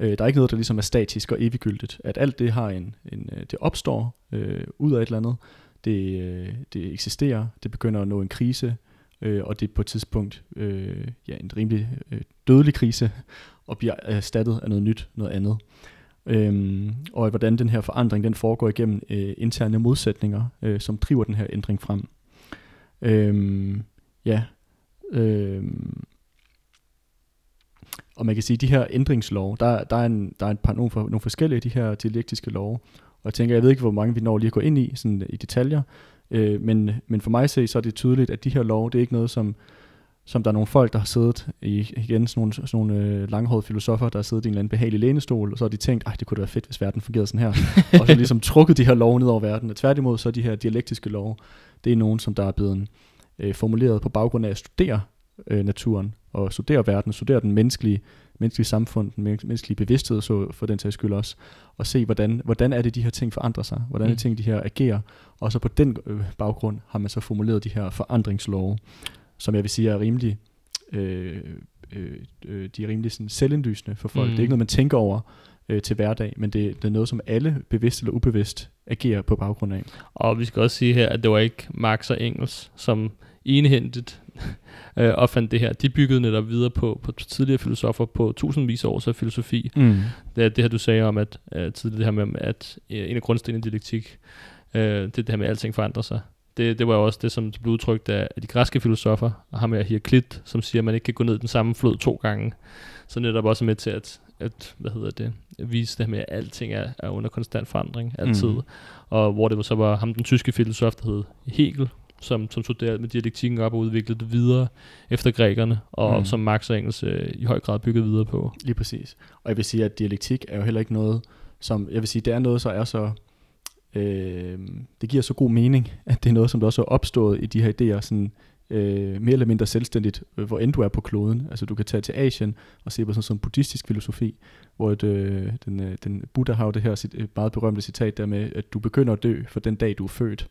Øh, der er ikke noget, der ligesom er statisk og eviggyldigt. At alt det har en, en øh, det opstår øh, ud af et eller andet. Det, øh, det eksisterer, det begynder at nå en krise, øh, og det er på et tidspunkt øh, ja, en rimelig øh, dødelig krise, og bliver erstattet af noget nyt, noget andet. Øhm, og at hvordan den her forandring den foregår igennem øh, interne modsætninger, øh, som driver den her ændring frem. Øhm, ja. Øhm, og man kan sige, at de her ændringslov, der, der er, en, der er et par, nogle, for, nogle forskellige af de her dialektiske love, og jeg tænker, jeg ved ikke, hvor mange vi når lige at gå ind i, sådan i detaljer, øh, men, men for mig se, så er det tydeligt, at de her love, det er ikke noget, som, som der er nogle folk, der har siddet i, igen, sådan nogle, sådan nogle øh, langhårede filosofer, der har siddet i en eller anden behagelig lænestol, og så har de tænkt, at det kunne da være fedt, hvis verden fungerede sådan her. [laughs] og så ligesom trukket de her love ned over verden. Og tværtimod, så er de her dialektiske love, det er nogen, som der er blevet øh, formuleret på baggrund af at studere øh, naturen, og studere verden, studere den menneskelige, menneskelige samfund, den men- menneskelige bevidsthed, så for den sags skyld også, og se, hvordan, hvordan er det, de her ting forandrer sig, hvordan er Mm. det ting, de her agerer, og så på den øh, baggrund har man så formuleret de her forandringslove, som jeg vil sige er rimelig, øh, øh, øh, de er rimelig sådan selvindlysende for folk. Mm. Mm. Det er ikke noget, man tænker over øh, til hverdag, men det, det er noget, som alle bevidst eller ubevidst agerer på baggrund af. Og vi skal også sige her, at det var ikke Marx og Engels, som enehændigt [laughs] øh, opfandt det her. De byggede netop videre på, på tidligere filosofer på tusindvis af års af filosofi. Mm. Det er det her, du sagde om, at øh, tidligere det her med, at øh, en af grundstenene i dialektik, øh, det er det her med, at alting forandrer sig. Det, det var jo også det, som blev udtrykt af, af de græske filosofer, og ham her Heraklit, som siger, at man ikke kan gå ned i den samme flod to gange. Så netop også med til at, at hvad hedder det, at vise det her med, at alting er, er under konstant forandring, altid. Mm. Og hvor det var, så var ham, den tyske filosof, der hed Hegel, som, som det med dialektikken op og udviklede det videre efter grækerne, og Mm. som Marx og Engels øh, i høj grad byggede videre på. Lige præcis. Og jeg vil sige, at dialektik er jo heller ikke noget, som, jeg vil sige, det er noget, så er så, øh, det giver så god mening, at det er noget, som der også er opstået i de her idéer, sådan, øh, mere eller mindre selvstændigt, øh, hvor end du er på kloden. Altså du kan tage til Asien og se på sådan, sådan en buddhistisk filosofi, hvor et, øh, den, øh, den Buddha har jo det her sit, øh, meget berømte citat der med, at du begynder at dø for den dag, du er født.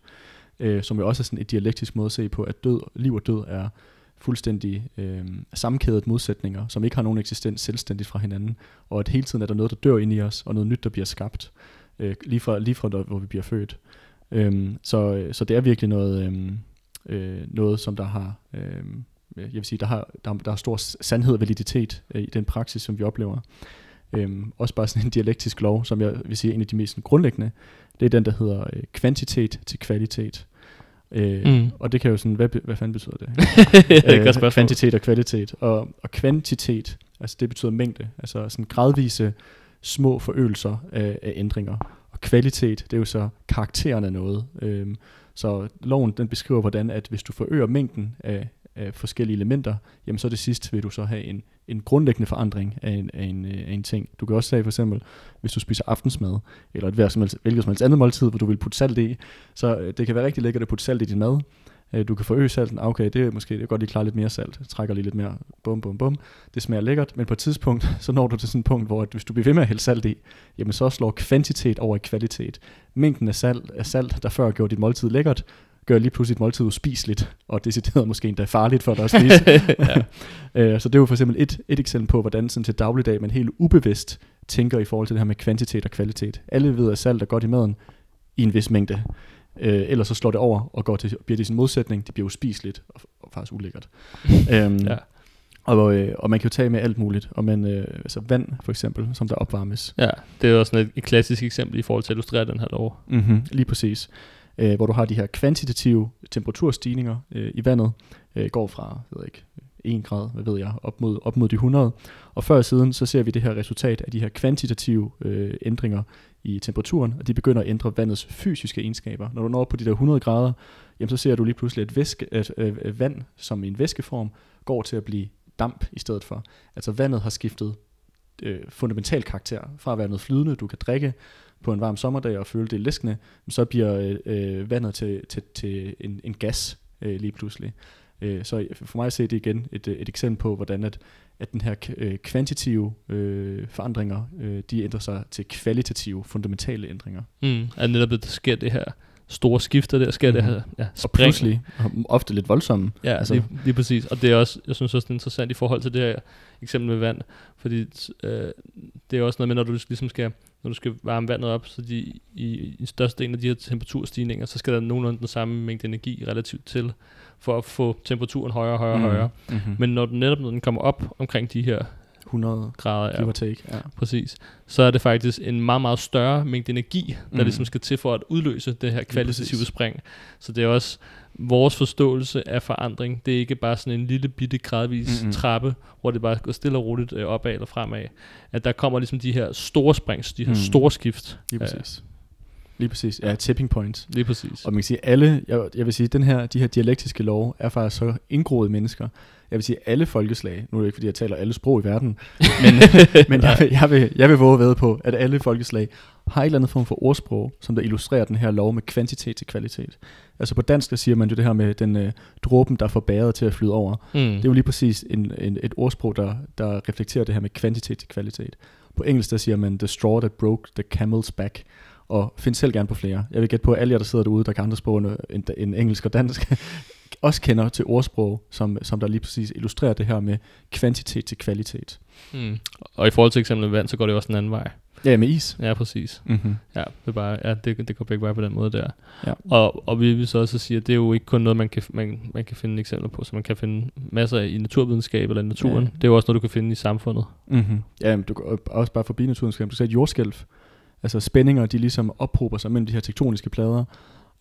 Øh, som jo også er sådan et dialektisk måde at se på, at død, liv og død er fuldstændig øh, sammenkædet modsætninger, som ikke har nogen eksistens selvstændigt fra hinanden, og at hele tiden er der noget, der dør ind i os, og noget nyt, der bliver skabt, øh, lige fra, lige fra der, hvor vi bliver født. Øhm, øh, så, så det er virkelig noget, øh, øh, noget som der har, øh, jeg vil sige, der har, der, der har stor sandhed og validitet øh, i den praksis, som vi oplever. Øhm, også bare sådan en dialektisk lov, som jeg vil sige er en af de mest grundlæggende, det er den, der hedder øh, kvantitet til kvalitet. Øh, mm. Og det kan jo sådan, hvad, hvad fanden betyder det? det [laughs] er øh, kvantitet og kvalitet. Og, og kvantitet, altså det betyder mængde, altså sådan gradvise små forøgelser af, af ændringer. Og kvalitet, det er jo så karakteren af noget. Øhm, så loven den beskriver, hvordan at hvis du forøger mængden af, af forskellige elementer, jamen så det sidst vil du så have en, en grundlæggende forandring af en, af, en, øh, af en ting. Du kan også sige for eksempel, hvis du spiser aftensmad, eller et hvilket som helst andet måltid, hvor du vil putte salt i, så øh, det kan være rigtig lækkert at putte salt i din mad, Øh, du kan forøge salten. Ah, okay, det er måske det er godt lige klare lidt mere salt. Jeg trækker lige lidt mere. Bum, bum, bum. Det smager lækkert, men på et tidspunkt, [laughs] så når du til sådan et punkt, hvor at hvis du bliver ved med at hælde salt i, jamen så slår kvantitet over i kvalitet. Mængden af salt, af salt der før gjorde dit måltid lækkert, gør lige pludselig et måltid uspiseligt, og decideret måske endda farligt for dig at spise. [laughs] [laughs] øh, så det er jo for eksempel et, et eksempel på, hvordan sådan til dagligdag man helt ubevidst tænker i forhold til det her med kvantitet og kvalitet. Alle ved, at salt er godt i maden i en vis mængde. Øh, ellers så slår det over og går til, bliver det sin modsætning. Det bliver uspiseligt og, og faktisk ulækkert. [laughs] øhm, ja. Og, øh, og man kan jo tage med alt muligt. Og man, øh, altså vand for eksempel, som der opvarmes. Ja, det er også sådan et, et klassisk eksempel i forhold til at illustrere den her lov. Mm-hmm, lige præcis. Øh, hvor du har de her kvantitative temperaturstigninger øh, i vandet. Øh, går fra, jeg ved ikke, 1 grad, hvad ved jeg, op mod, op mod de 100. Og før og siden, så ser vi det her resultat af de her kvantitative øh, ændringer i temperaturen, og de begynder at ændre vandets fysiske egenskaber. Når du når op på de der 100 grader, jamen så ser du lige pludselig, at, væske, at øh, vand som i en væskeform går til at blive damp i stedet for. Altså vandet har skiftet øh, fundamental karakter fra at være noget flydende, du kan drikke på en varm sommerdag og føle det læskende, så bliver øh, vandet til, til, til en, en gas øh, lige pludselig. Øh, så for mig at se det igen et, et eksempel på, hvordan at, at den her øh, kvantitative øh, forandringer, øh, de ændrer sig til kvalitative, fundamentale ændringer. Mm, at netop der sker det her store skifter der, sker mm. det mhm. her ja, spring. Og pludselig, ofte lidt voldsomme. Ja, altså. lige, lige præcis. Og det er også, jeg synes også, det er interessant i forhold til det her eksempel med vand, fordi øh, det er også noget med, når du ligesom skal, når du skal varme vandet op, så de, i, i største del af de her temperaturstigninger, så skal der nogenlunde den samme mængde energi relativt til, for at få temperaturen højere og højere og mm. højere. Mm-hmm. Men når den netop når den kommer op omkring de her 100 grader, ja, take, ja. præcis, så er det faktisk en meget, meget større mængde energi, der mm. ligesom skal til for at udløse det her kvalitative spring. Så det er også vores forståelse af forandring. Det er ikke bare sådan en lille bitte gradvis mm-hmm. trappe, hvor det bare går stille og roligt øh, opad eller fremad. At der kommer ligesom de her store springs, de her mm. store skift. Lige præcis. Lige præcis. Ja, tipping points. Lige præcis. Og man kan sige, alle, jeg, jeg vil sige, den her, de her dialektiske lov er faktisk så indgroede mennesker. Jeg vil sige, alle folkeslag, nu er det ikke, fordi jeg taler alle sprog i verden, [laughs] men, men jeg, vil, jeg, vil, jeg vil våge ved på, at alle folkeslag har et eller andet form for ordsprog, som der illustrerer den her lov med kvantitet til kvalitet. Altså på dansk, der siger man jo det her med den uh, dråben, der får bæret til at flyde over. Mm. Det er jo lige præcis en, en, et ordsprog, der, der reflekterer det her med kvantitet til kvalitet. På engelsk, der siger man, the straw that broke the camel's back. Og find selv gerne på flere. Jeg vil gætte på, at alle jer, der sidder derude, der kan andre sprog end, end engelsk og dansk, [laughs] også kender til ordsprog, som, som der lige præcis illustrerer det her med kvantitet til kvalitet. Mm. Og i forhold til eksempel vand, så går det også en anden vej. Ja, med is. Ja, præcis. Mm-hmm. Ja, det, er bare, ja, det, det går begge veje på den måde der. Ja. Og, og vi vil så også sige, at det er jo ikke kun noget, man kan, man, man kan finde eksempler på, så man kan finde masser i naturvidenskab eller i naturen. Ja. Det er jo også noget, du kan finde i samfundet. Mm-hmm. Ja, men du kan også bare forbi naturvidenskab. Du et jordskælv altså spændinger, de ligesom ophober sig mellem de her tektoniske plader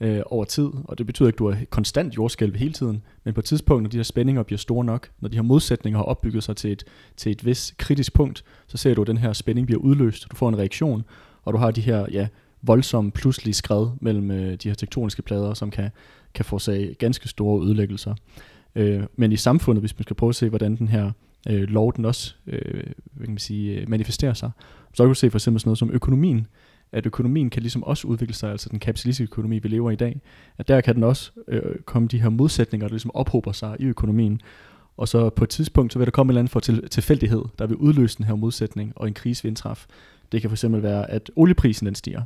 øh, over tid, og det betyder ikke, at du er konstant jordskælv hele tiden, men på et tidspunkt, når de her spændinger bliver store nok, når de her modsætninger har opbygget sig til et, til et vis kritisk punkt, så ser du, at den her spænding bliver udløst, du får en reaktion, og du har de her ja, voldsomme pludselige skred mellem øh, de her tektoniske plader, som kan, kan forårsage ganske store ødelæggelser. Øh, men i samfundet, hvis man skal prøve at se, hvordan den her øh, lov den også øh, hvad kan man sige, øh, manifesterer sig, så kan du se for eksempel sådan noget som økonomien, at økonomien kan ligesom også udvikle sig, altså den kapitalistiske økonomi, vi lever i i dag, at der kan den også øh, komme de her modsætninger, der ligesom ophober sig i økonomien. Og så på et tidspunkt, så vil der komme en eller anden for til, tilfældighed, der vil udløse den her modsætning, og en krise vil indtræffe. Det kan fx være, at olieprisen den stiger.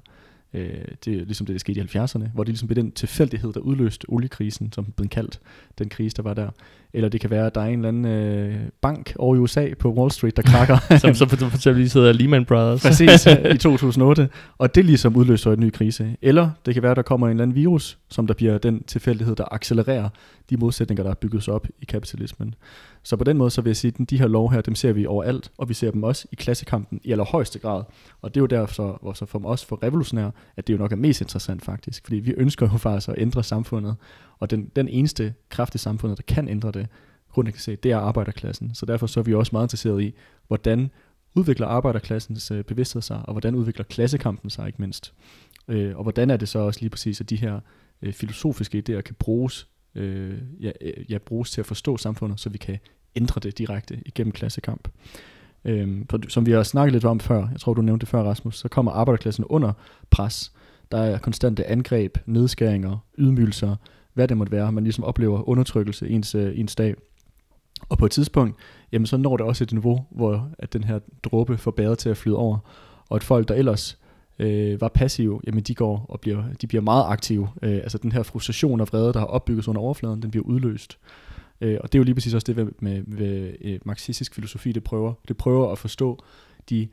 Øh, det er ligesom det, der skete i 70'erne, hvor det ligesom blev den tilfældighed, der udløste oliekrisen, som den kaldt, den krise, der var der. Eller det kan være, at der er en eller anden øh, bank over i USA på Wall Street, der krakker. [laughs] som så for eksempel lige sidder Lehman Brothers. Præcis, i [laughs] 2008. Og det ligesom udløser en ny krise. Eller det kan være, at der kommer en eller anden virus, som der bliver den tilfældighed, der accelererer de modsætninger, der er bygget op i kapitalismen. Så på den måde, så vil jeg sige, at de her lov her, dem ser vi overalt, og vi ser dem også i klassekampen i allerhøjeste grad. Og det er jo derfor, hvor så for os for revolutionære, at det jo nok er mest interessant faktisk, fordi vi ønsker jo faktisk at ændre samfundet, og den, den eneste kraft i samfundet, der kan ændre det, grundlæggende set, det er arbejderklassen. Så derfor så er vi også meget interesseret i, hvordan udvikler arbejderklassens øh, bevidsthed sig, og hvordan udvikler klassekampen sig ikke mindst. Øh, og hvordan er det så også lige præcis, at de her øh, filosofiske idéer kan bruges, øh, ja, øh, ja, bruges til at forstå samfundet, så vi kan ændre det direkte igennem klassekamp. Øhm, for, som vi har snakket lidt om før, jeg tror du nævnte det før Rasmus, så kommer arbejderklassen under pres. Der er konstante angreb, nedskæringer, ydmygelser, hvad det måtte være. Man ligesom oplever undertrykkelse i ens, øh, ens dag. Og på et tidspunkt, jamen så når det også et niveau, hvor at den her dråbe får bæret til at flyde over. Og at folk, der ellers øh, var passive, jamen de går og bliver, de bliver meget aktive. Øh, altså den her frustration og vrede, der har opbygget under overfladen, den bliver udløst. Øh, og det er jo lige præcis også det med, med, med øh, marxistisk filosofi, det prøver. Det prøver at forstå de,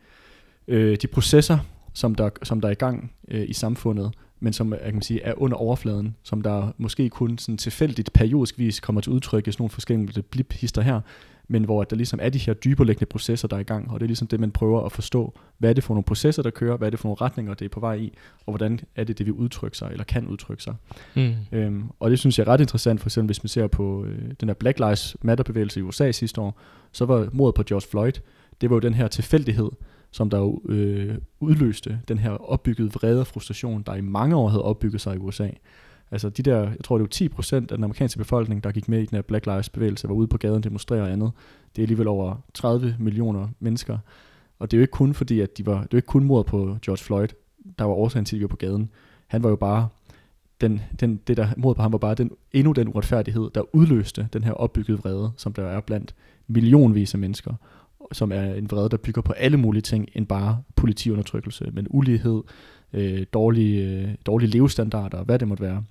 øh, de processer, som der, som der er i gang øh, i samfundet, men som jeg kan sige, er under overfladen, som der måske kun sådan tilfældigt periodisk vis kommer til udtryk i sådan nogle forskellige blip-hister her, men hvor der ligesom er de her dyberliggende processer, der er i gang, og det er ligesom det, man prøver at forstå, hvad er det for nogle processer, der kører, hvad er det for nogle retninger, det er på vej i, og hvordan er det, det vil udtrykke sig, eller kan udtrykke sig. Mm. Øhm, og det synes jeg er ret interessant, for eksempel hvis man ser på øh, den her Black Lives Matter-bevægelse i USA sidste år, så var mordet på George Floyd, det var jo den her tilfældighed, som der jo øh, udløste den her opbyggede vrede og frustration, der i mange år havde opbygget sig i USA. Altså de der, jeg tror det var 10 procent af den amerikanske befolkning, der gik med i den her Black Lives bevægelse, var ude på gaden og demonstrere og andet. Det er alligevel over 30 millioner mennesker. Og det er jo ikke kun fordi, at de var, det er jo ikke kun mordet på George Floyd, der var årsagen til, at de var på gaden. Han var jo bare, den, den, det der mod på ham var bare den, endnu den uretfærdighed, der udløste den her opbyggede vrede, som der er blandt millionvis af mennesker som er en vrede, der bygger på alle mulige ting end bare politiundertrykkelse, men ulighed, øh, dårlige, øh, dårlige levestandarder, hvad det måtte være.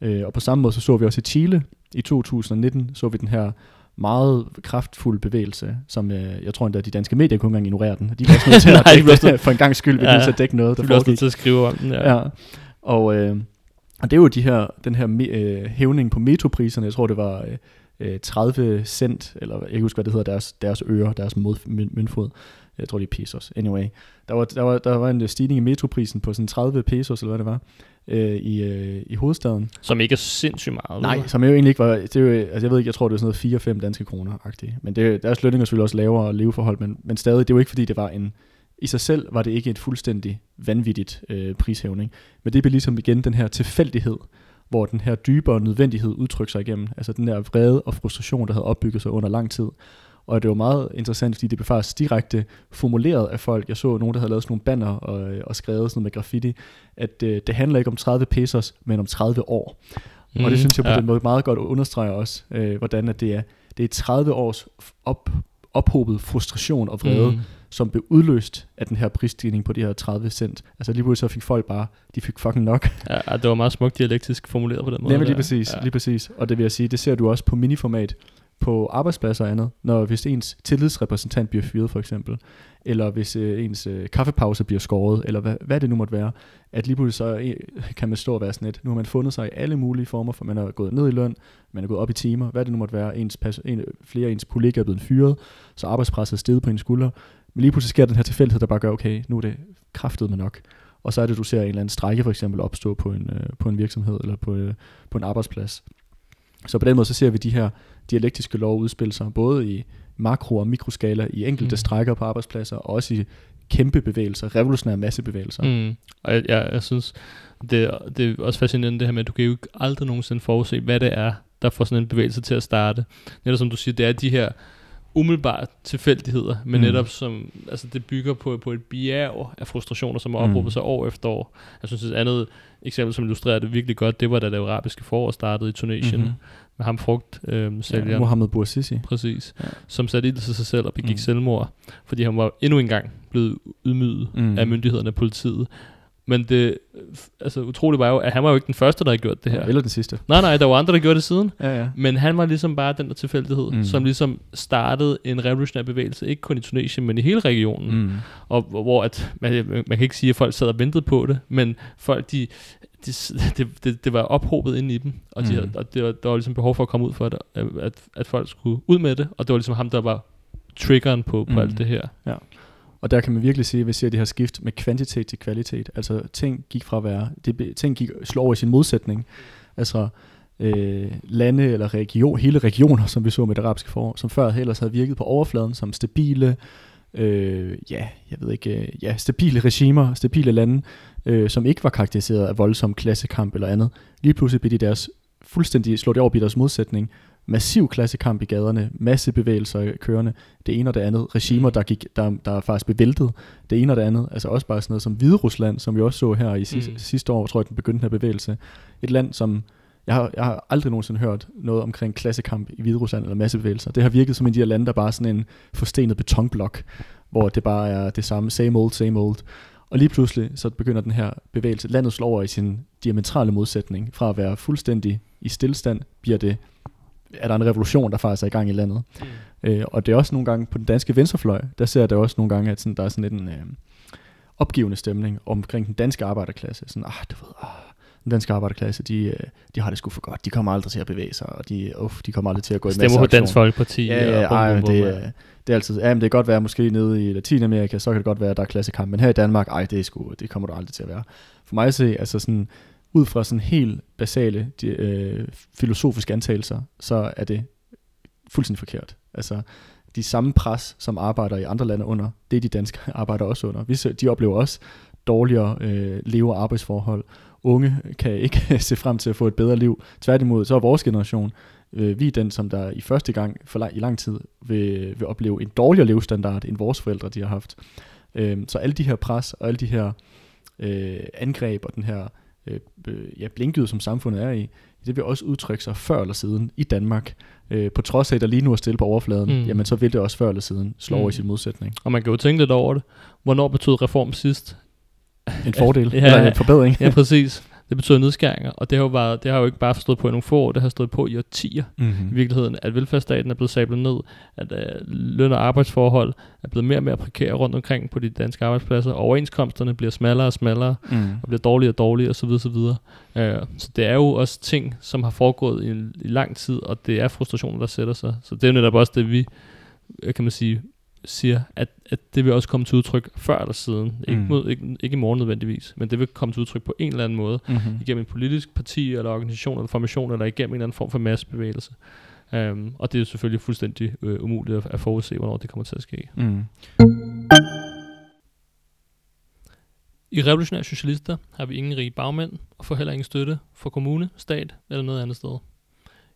Øh, og på samme måde så så vi også i Chile i 2019, så vi den her meget kraftfuld bevægelse, som øh, jeg tror endda, at de danske medier kunne engang ignorere den. De var også nødt til [laughs] at dække, [laughs] for en gang skyld, vi ja, nødt dække noget, der foregik. til at skrive om den, ja. ja. Og, øh, og det er jo de her, den her øh, hævning på metropriserne, jeg tror det var øh, 30 øh, cent, eller jeg kan huske, hvad det hedder, deres, deres øre, deres mod, møntfod. Jeg tror, det er pesos. Anyway, der var, der var, der var en stigning i metroprisen på sådan 30 pesos, eller hvad det var, øh, i, øh, i hovedstaden. Som ikke er sindssygt meget. Nej, som jo egentlig ikke var, det er jo, altså jeg ved ikke, jeg tror, det var sådan noget 4-5 danske kroner-agtigt. Men det, deres lønninger selvfølgelig også lavere leveforhold, men, men stadig, det var ikke fordi, det var en, i sig selv var det ikke et fuldstændig vanvittigt øh, prishævning. Men det blev ligesom igen den her tilfældighed, hvor den her dybere nødvendighed udtrykker sig igennem. Altså den der vrede og frustration, der havde opbygget sig under lang tid. Og det var meget interessant, fordi det blev faktisk direkte formuleret af folk. Jeg så nogen, der havde lavet sådan nogle banner og, og skrevet sådan noget med graffiti, at øh, det handler ikke om 30 pesos, men om 30 år. Mm, og det mm, synes jeg på ja. den måde meget godt understreger også, øh, hvordan at det er, det er 30 års op, ophobet frustration og vrede, mm som blev udløst af den her prisstigning på de her 30 cent. Altså lige pludselig så fik folk bare, de fik fucking nok. Ja, det var meget smukt dialektisk formuleret på den måde. Nemlig lige præcis, ja. lige præcis. Og det vil jeg sige, det ser du også på miniformat på arbejdspladser og andet, når hvis ens tillidsrepræsentant bliver fyret for eksempel, eller hvis øh, ens øh, kaffepause bliver skåret, eller hvad, hvad det nu måtte være, at lige pludselig så øh, kan man stå og være sådan et, nu har man fundet sig i alle mulige former, for man er gået ned i løn, man er gået op i timer, hvad det nu måtte være, ens, en, flere af ens kollegaer er blevet fyret, så arbejdspresset er steget på ens skuldre, men lige pludselig sker den her tilfældighed, der bare gør, okay, nu er det kraftet med nok. Og så er det, du ser en eller anden strække for eksempel opstå på en, øh, på en virksomhed eller på, øh, på en arbejdsplads. Så på den måde så ser vi de her dialektiske lov udspille sig, både i makro- og mikroskala, i enkelte mm. strækker på arbejdspladser, og også i kæmpe bevægelser, revolutionære massebevægelser. Mm. Og jeg, jeg, jeg synes, det, det er også fascinerende det her med, at du kan jo aldrig nogensinde forudse, hvad det er, der får sådan en bevægelse til at starte. Netop som du siger, det er de her umiddelbart tilfældigheder, men Mm. netop som, altså det bygger på, på et bjerg af frustrationer, som har ophobet Mm. sig år efter år. Jeg synes, et andet eksempel, som illustrerer det virkelig godt, det var da det arabiske forår startede i Tunesien, Mhm. mm-hmm. Med ham frugt øh, Ja, sælgeren. Mohammed Bouazizi. Præcis. Ja. Ja. Som satte ild til sig selv og begik Mm. selvmord, fordi han var endnu engang blevet ydmyget mm. af myndighederne og politiet. Men det altså, utroligt var jo, at han var jo ikke den første, der havde gjort det her. Eller den sidste. Nej, nej, der var andre, der gjorde det siden. Ja, ja. Men han var ligesom bare den der tilfældighed, Mm. som ligesom startede en revolutionær bevægelse, ikke kun i Tunesien, men i hele regionen. Mm. Og hvor- at, man, man kan ikke sige, at folk sad og ventede på det, men folk, de, de, det, det, det var ophobet ind i dem, og, de, Mm. og det var, der var ligesom behov for at komme ud for det, at, at folk skulle ud med det, og det var ligesom ham, der var triggeren på, på Mm. alt det her. Og der kan man virkelig se, at vi ser det her skift med kvantitet til kvalitet. Altså ting gik fra at være, det, ting gik slår over i sin modsætning. Altså øh, lande eller region, hele regioner, som vi så med det arabiske forår, som før ellers havde virket på overfladen som stabile, øh, ja, jeg ved ikke, øh, ja, stabile regimer, stabile lande, øh, som ikke var karakteriseret af voldsom klassekamp eller andet. Lige pludselig blev de deres fuldstændig slået over i deres modsætning. Massiv klassekamp i gaderne, masse bevægelser kørende, det ene og det andet. Regimer, der, gik, der, der faktisk blev væltet, det ene og det andet. Altså også bare sådan noget som Hvide Rusland, som vi også så her i sidste, mm. Mm. sidste år, tror jeg, den begyndte den her bevægelse. Et land, som jeg har, jeg har aldrig nogensinde hørt noget omkring klassekamp i Hvide Rusland eller massebevægelser. Det har virket som en af de her lande, der bare er sådan en forstenet betonblok, hvor det bare er det samme, same old, same old. Og lige pludselig så begynder den her bevægelse, landet slår over i sin diametrale modsætning. Fra at være fuldstændig i stillstand, bliver det, er der en revolution, der faktisk er i gang i landet. Mm. Øh, og det er også nogle gange på den danske venstrefløj, der ser jeg det også nogle gange, at sådan, der er sådan lidt en øh, opgivende stemning omkring den danske arbejderklasse. Sådan, ah, du ved, ah, den danske arbejderklasse, de, øh, de har det sgu for godt. De kommer aldrig til at bevæge sig, og de, uff, de kommer aldrig til at gå i Stemmer på masseaktion. Dansk Folkeparti. Ja, ja, bum, ej, det, ja. er- det er altid, ja, men det kan godt være, måske nede i Latinamerika, så kan det godt være, at der er klassekamp, men her i Danmark, ej, det, er sgu, det kommer der aldrig til at være. For mig at se, altså sådan, ud fra sådan helt basale de, øh, filosofiske antagelser, så er det fuldstændig forkert. Altså, de samme pres, som arbejder i andre lande under, det er de danske [laughs] arbejder også under. Vi, de oplever også dårligere øh, leve- og arbejdsforhold. Unge kan ikke [laughs] se frem til at få et bedre liv. Tværtimod, så er vores generation, øh, vi er den, som der i første gang for lang, i lang tid vil, vil opleve en dårligere levestandard, end vores forældre de har haft. Øh, så alle de her pres og alle de her øh, angreb og den her øh, øh, ja, blinkede, som samfundet er i, det vil også udtrykke sig før eller siden i Danmark. Øh, på trods af, at der lige nu er stille på overfladen, mm. Jamen så vil det også før eller siden slå mm. over i sin modsætning. Og man kan jo tænke lidt over det. Hvornår betød reform sidst? En fordel, [laughs] ja. eller en forbedring. Ja, [laughs] præcis. Det betyder nedskæringer, og det har jo, bare, det har jo ikke bare stået på i nogle få år, det har stået på i årtier i mm-hmm. virkeligheden, at velfærdsstaten er blevet sablet ned, at øh, løn- og arbejdsforhold er blevet mere og mere prekære rundt omkring på de danske arbejdspladser, og overenskomsterne bliver smallere og smallere, Mm. og bliver dårligere og dårligere osv. osv. Øh, så det er jo også ting, som har foregået i, i lang tid, og det er frustrationer, der sætter sig. Så det er jo netop også det, vi, øh, kan man sige, siger, at, at det vil også komme til udtryk før eller siden. Ikke, Mm. mod, ikke, ikke i morgen nødvendigvis, men det vil komme til udtryk på en eller anden måde, Mm-hmm. igennem et politisk parti, eller organisation, eller formation, eller igennem en eller anden form for massebevægelse. Um, og det er jo selvfølgelig fuldstændig øh, umuligt at, at forudse, hvornår det kommer til at ske. Mm. I Revolutionære Socialister har vi ingen rige bagmænd, og får heller ingen støtte fra kommune, stat eller noget andet sted.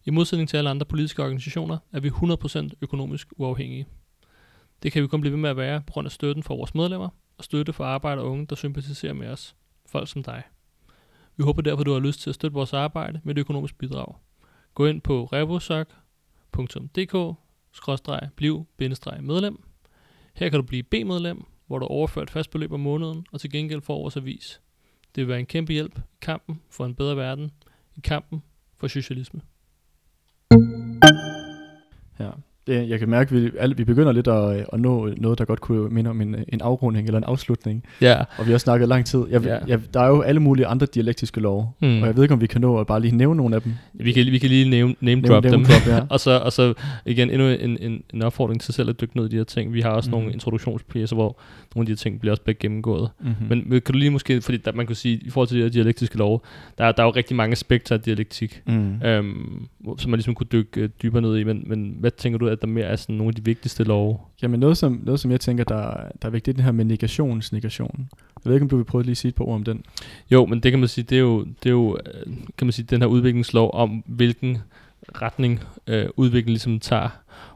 I modsætning til alle andre politiske organisationer er vi 100% økonomisk uafhængige. Det kan vi kun blive ved med at være på grund af støtten fra vores medlemmer, og støtte for arbejde og unge, der sympatiserer med os. Folk som dig. Vi håber derfor, du har lyst til at støtte vores arbejde med et økonomisk bidrag. Gå ind på revosok.dk-bliv-medlem. Her kan du blive B-medlem, hvor du overfører et fast beløb om måneden, og til gengæld får vores avis. Det vil være en kæmpe hjælp i kampen for en bedre verden, i kampen for socialisme. Ja. Det, jeg kan mærke, at vi, alle, vi begynder lidt at, at nå noget, der godt kunne minde om en, en afrunding eller en afslutning. Ja. Og vi har snakket lang tid. Jeg, ja. jeg, der er jo alle mulige andre dialektiske love, mm. og jeg ved ikke, om vi kan nå at bare lige nævne nogle af dem. Vi kan, vi kan lige name, name drop nævne dem. drop, ja. [laughs] og, så, og så igen endnu en, en, en opfordring til selv at dykke ned i de her ting. Vi har også mm. nogle introduktionspjæser, hvor nogle af de her ting bliver også begge gennemgået. Mm-hmm. Men kan du lige måske, fordi der, man kan sige, i forhold til de her dialektiske love, der, er- der er jo rigtig mange aspekter af dialektik, mm. øhm, som man ligesom kunne dykke øh, dybere ned i, men, men hvad tænker du, at der mere er sådan nogle af de vigtigste love? Jamen noget som, noget, som jeg tænker, der, der er vigtigt, det er den her med negationsnegation. Jeg ved ikke, om du vil prøve lige at sige et par ord om den. Jo, men det kan man sige, det er jo, det er jo øh, kan man sige, den her udviklingslov om, hvilken retning øh, udviklingen ligesom tager,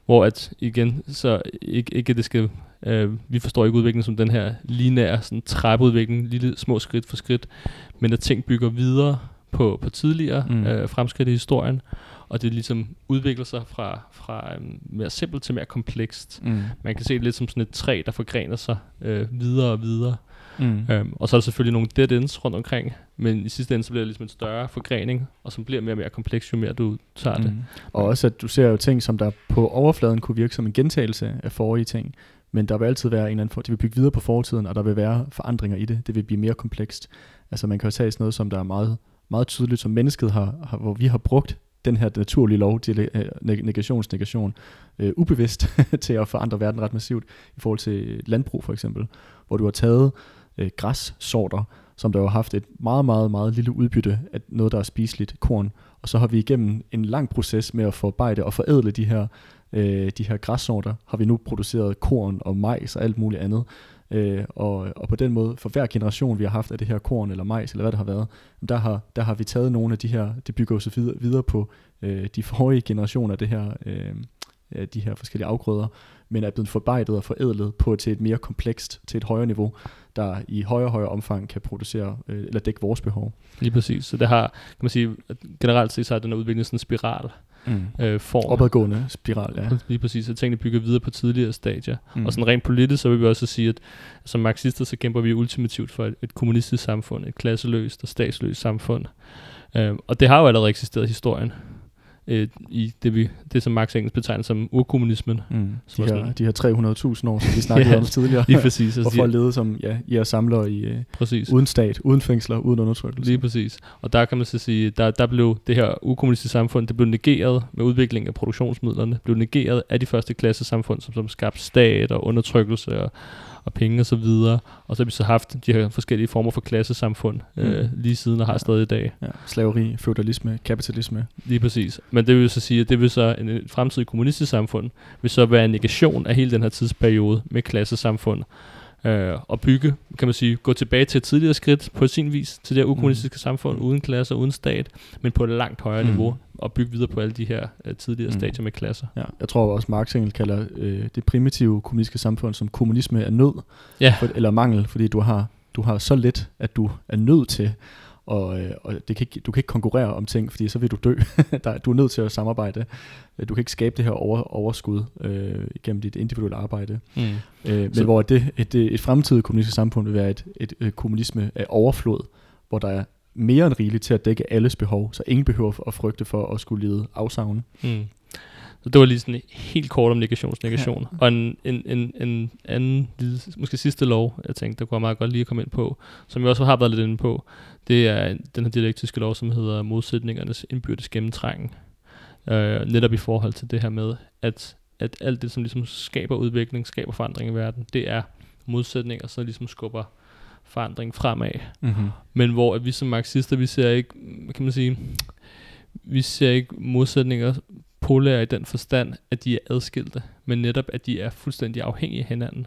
hvor at igen, så ikke, ikke det skal, øh, vi forstår ikke udviklingen som den her lineære sådan trappeudvikling, lille små skridt for skridt, men at ting bygger videre på, på tidligere mm. øh, fremskridt i historien, og det ligesom udvikler sig fra, fra øh, mere simpelt til mere komplekst. Mm. Man kan se det lidt som sådan et træ, der forgrener sig øh, videre og videre. Mm. Øhm, og så er der selvfølgelig nogle dead ends rundt omkring, men i sidste ende så bliver det ligesom en større forgrening, og som bliver mere og mere kompleks, jo mere du tager mm. det. Og også at du ser jo ting, som der på overfladen kunne virke som en gentagelse af forrige ting, men der vil altid være en eller anden for, det vil bygge videre på fortiden, og der vil være forandringer i det. Det vil blive mere komplekst. Altså man kan jo tage sådan noget, som der er meget, meget tydeligt, som mennesket har, har, hvor vi har brugt den her naturlige lov, dele- øh, negationsnegation, øh, ubevidst [laughs] til at forandre verden ret massivt i forhold til landbrug for eksempel, hvor du har taget øh, græssorter, som der jo har haft et meget, meget, meget lille udbytte af noget, der er spiseligt, korn, og så har vi igennem en lang proces med at forarbejde og forædle de her, øh, de her græssorter, har vi nu produceret korn og majs og alt muligt andet. Øh, og, og på den måde, for hver generation, vi har haft af det her korn eller majs, eller hvad det har været, der har, der har vi taget nogle af de her, det bygger jo så videre, videre på øh, de forrige generationer af det her, øh, af de her forskellige afgrøder, men er blevet forbejdet og forædlet på til et mere komplekst, til et højere niveau, der i højere og højere omfang kan producere øh, eller dække vores behov. Lige præcis. Så det har, kan man sige, generelt set så er den her udvikling sådan en spiral Mm. øh, form. Opadgående spiral, ja. Lige præcis, at tingene bygger videre på tidligere stadier. Mm. Og sådan rent politisk, så vil vi også sige, at som marxister, så kæmper vi ultimativt for et, et kommunistisk samfund, et klasseløst og statsløst samfund. Øh, og det har jo allerede eksisteret i historien, øh, i det, vi, det som Marx Engels betegner som urkommunismen. Mm. Som De, er her, sådan- de her 300.000 år, som vi snakkede [laughs] Ja, om tidligere, Lige præcis. [laughs] hvor Altså, de, levede som ja, I er samlere i, øh, præcis. uden stat, uden fængsler, uden undertrykkelse. Lige præcis. Og der kan man så sige, der, der blev det her ukommunistiske samfund, det blev negeret med udviklingen af produktionsmidlerne, blev negeret af de første klassesamfund, som, som skabte stat og undertrykkelse og, og penge og så videre. Og så har vi så haft de her forskellige former for klassesamfund øh, Mm. lige siden og har Ja. stadig i dag. Ja, slaveri, feudalisme, kapitalisme. Lige præcis. Men det vil så sige, at det vil så en, et fremtidigt kommunistisk samfund, vil så være en negation af hele den her tidsperiode med klassesamfund. Øh, og bygge, kan man sige, gå tilbage til et tidligere skridt på sin vis, til det her ukommunistiske mm. samfund, uden klasser, uden stat, men på et langt højere Mm. niveau, og bygge videre på alle de her uh, tidligere Mm. stadier med klasser. Ja, jeg tror også, Marx Engels kalder øh, det primitive kommunistiske samfund som kommunisme er nød, Ja, for, eller mangel, fordi du har, du har så let, at du er nødt til, og, øh, og det kan ikke, du kan ikke konkurrere om ting, fordi så vil du dø. [laughs] Der, du er nødt til at samarbejde. Du kan ikke skabe det her over, overskud øh, gennem dit individuelle arbejde. mm. Øh, men Så- hvor det, et, et, et fremtidigt kommunistisk samfund vil være et, et, et kommunisme af overflod, hvor der er mere end rigeligt til at dække alles behov, så ingen behøver at frygte for at skulle lide afsavn. Mm. Så det var lige sådan helt kort om negationsnegation. Ja. Og en, en, en, en anden, måske sidste lov, jeg tænkte, der kunne være meget godt lige at komme ind på, som vi også har været lidt inde på, det er den her dialektiske lov, som hedder modsætningernes indbyrdes gennemtrængen. Øh, netop i forhold til det her med, at, at alt det, som ligesom skaber udvikling, skaber forandring i verden, det er modsætninger, som ligesom skubber forandring fremad. Mm-hmm. Men hvor at vi som marxister, vi ser ikke, hvad kan man sige, vi ser ikke modsætninger polære i den forstand, at de er adskilte, men netop, at de er fuldstændig afhængige af hinanden,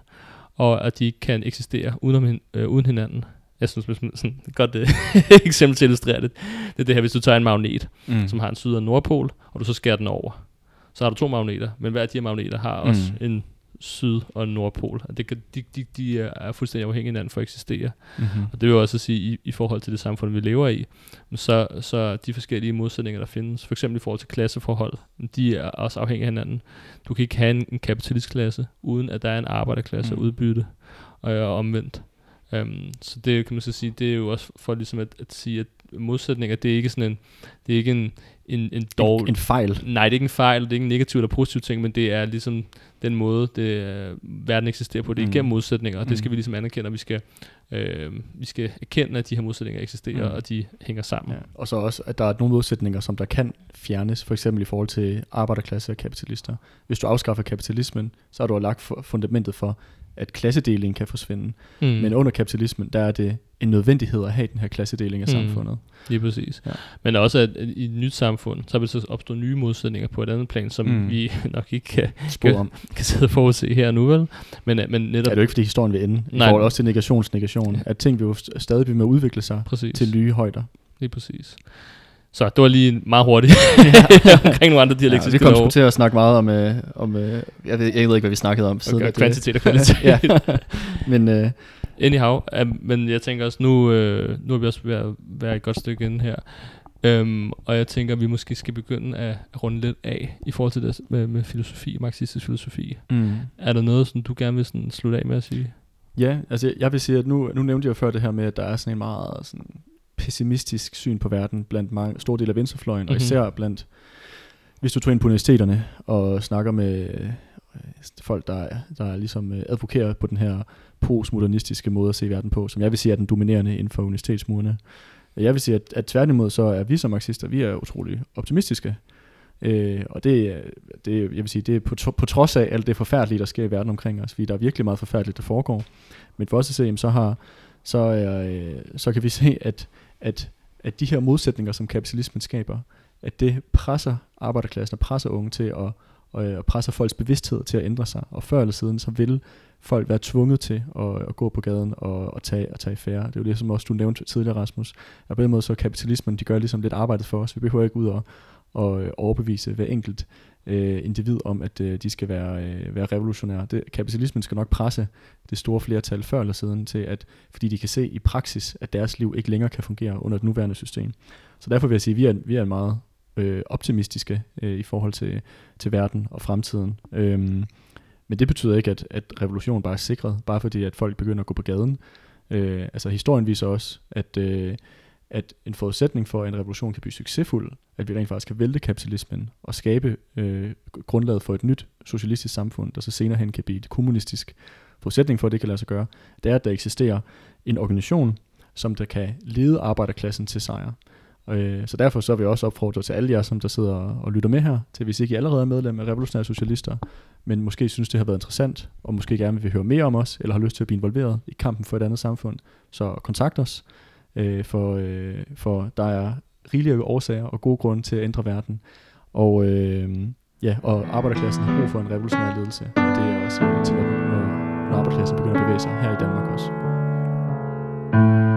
og at de ikke kan eksistere uden, hin, øh, uden hinanden. Jeg synes, hvis man sådan et godt øh, [laughs] eksempel til at illustrere det, det er det her, hvis du tager en magnet, Mm. som har en syd- og nordpol, og du så skærer den over, så har du to magneter, men hver af de her magneter har også Mm. en syd- og nordpol. Det kan, de, de, de er fuldstændig afhængige af hinanden for at eksistere. Mm-hmm. Og det vil også sige, i, i forhold til det samfund, vi lever i, så, så de forskellige modsætninger, der findes, for eksempel i forhold til klasseforhold, de er også afhængige af hinanden. Du kan ikke have en, en kapitalistklasse, uden at der er en arbejderklasse Mm. mm. udbytte, og, og omvendt. Um, så det kan man så sige, det er jo også for ligesom at, at sige, at modsætninger, det er ikke sådan en, det er ikke en, en, en dårlig, En, en fejl. Nej, det er ikke en fejl, det er ikke en negativ eller positiv ting, men det er ligesom den måde, det, øh, verden eksisterer på. Det er Mm. igennem modsætninger, og det skal Mm. vi ligesom anerkende, og vi skal, øh, vi skal erkende, at de her modsætninger eksisterer, Mm. og de hænger sammen. Ja. Og så også, at der er nogle modsætninger, som der kan fjernes, for eksempel i forhold til arbejderklasse og kapitalister. Hvis du afskaffer kapitalismen, så har du lagt fu- fundamentet for, at klassedelingen kan forsvinde. Mm. Men under kapitalismen, der er det en nødvendighed at have den her klassedeling af Mm. samfundet. Lige præcis. Ja. Men også, at at i et nyt samfund, så vil der så opstå nye modsætninger på et andet plan, som Mm. vi [laughs] nok ikke kan, Spor om. kan sidde og forudse her nu, vel? Men, øh, men Ja, netop... det er jo ikke, fordi historien vil ende. I Nej. forhold også til negationsnegation. At ting vil jo st- stadig blive med at udvikle sig præcis. til nye højder. Lige præcis. Så det var lige meget hurtigt [laughs] omkring nogle andre dialektiske ja, vi kom til at snakke meget om, øh, om øh, jeg, ved, jeg ved ikke, hvad vi snakkede om. siden Okay, kvantitet og kvalitet. [laughs] ja. Men øh, Anyhow, um, men jeg tænker også, nu, øh, nu er vi også ved at være et godt stykke inde her. Um, og jeg tænker, at vi måske skal begynde at runde lidt af i forhold til det med, med filosofi, marxistisk filosofi. mm. Er der noget, som du gerne vil sådan slutte af med at sige? Ja, altså jeg vil sige, at nu, nu nævnte jeg jo før det her med, at der er sådan en meget sådan pessimistisk syn på verden blandt mange, store dele af venstrefløjen, mm-hmm. og Mhm. især blandt, hvis du tager ind på universiteterne og snakker med øh, folk, der, er- der ligesom øh, advokerer på den her postmodernistiske måde at se verden på, som jeg vil sige er den dominerende inden for universitetsmurene. Jeg vil sige, at, at tværtimod så er vi som marxister, vi er utrolig optimistiske. Øh, og det, det, jeg vil sige, det er på, tro- på trods af alt det forfærdelige, der sker i verden omkring os, fordi der er virkelig meget forfærdeligt, der foregår. Men for os at se, så, har, så, er, øh, så kan vi se, at, at, at de her modsætninger, som kapitalismen skaber, at det presser arbejderklassen og presser unge til at, og, øh, og presser folks bevidsthed til at ændre sig. Og før eller siden, så vil folk være tvunget til at, at gå på gaden og, og tage, og tage færre. Det er jo det, som også du nævnte tidligere, Rasmus. Og på den måde så kapitalismen, de gør ligesom lidt arbejdet for os. Vi behøver ikke ud og, og øh, overbevise hver enkelt øh, individ om, at øh, de skal være, øh, være revolutionære. Det, kapitalismen skal nok presse det store flertal før eller siden til, at fordi de kan se i praksis, at deres liv ikke længere kan fungere under det nuværende system. Så derfor vil jeg sige, at vi er, vi er meget øh, optimistiske øh, i forhold til, til verden og fremtiden. Øhm, men det betyder ikke, at, at revolution bare er sikret, bare fordi at folk begynder at gå på gaden. Øh, altså historien viser også, at, øh, at en forudsætning for, at en revolution kan blive succesfuld, at vi rent faktisk kan vælte kapitalismen og skabe øh, grundlaget for et nyt socialistisk samfund, der så senere hen kan blive et kommunistisk. Forudsætning for, at det kan lade sig gøre, det er, at der eksisterer en organisation, som der kan lede arbejderklassen til sejr. Øh, så derfor så vil jeg også opfordre til alle jer, som der sidder og, og lytter med her, til hvis ikke I allerede er medlem af Revolutionære Socialister, men måske synes, det har været interessant, og måske gerne vil høre mere om os, eller har lyst til at blive involveret i kampen for et andet samfund, så kontakt os, øh, for, øh, for der er rigelige årsager og gode grunde til at ændre verden. Og, øh, ja, og arbejderklassen har brug for en revolutionær ledelse, og det er også til, når, når arbejderklassen begynder at bevæge sig her i Danmark også. thank you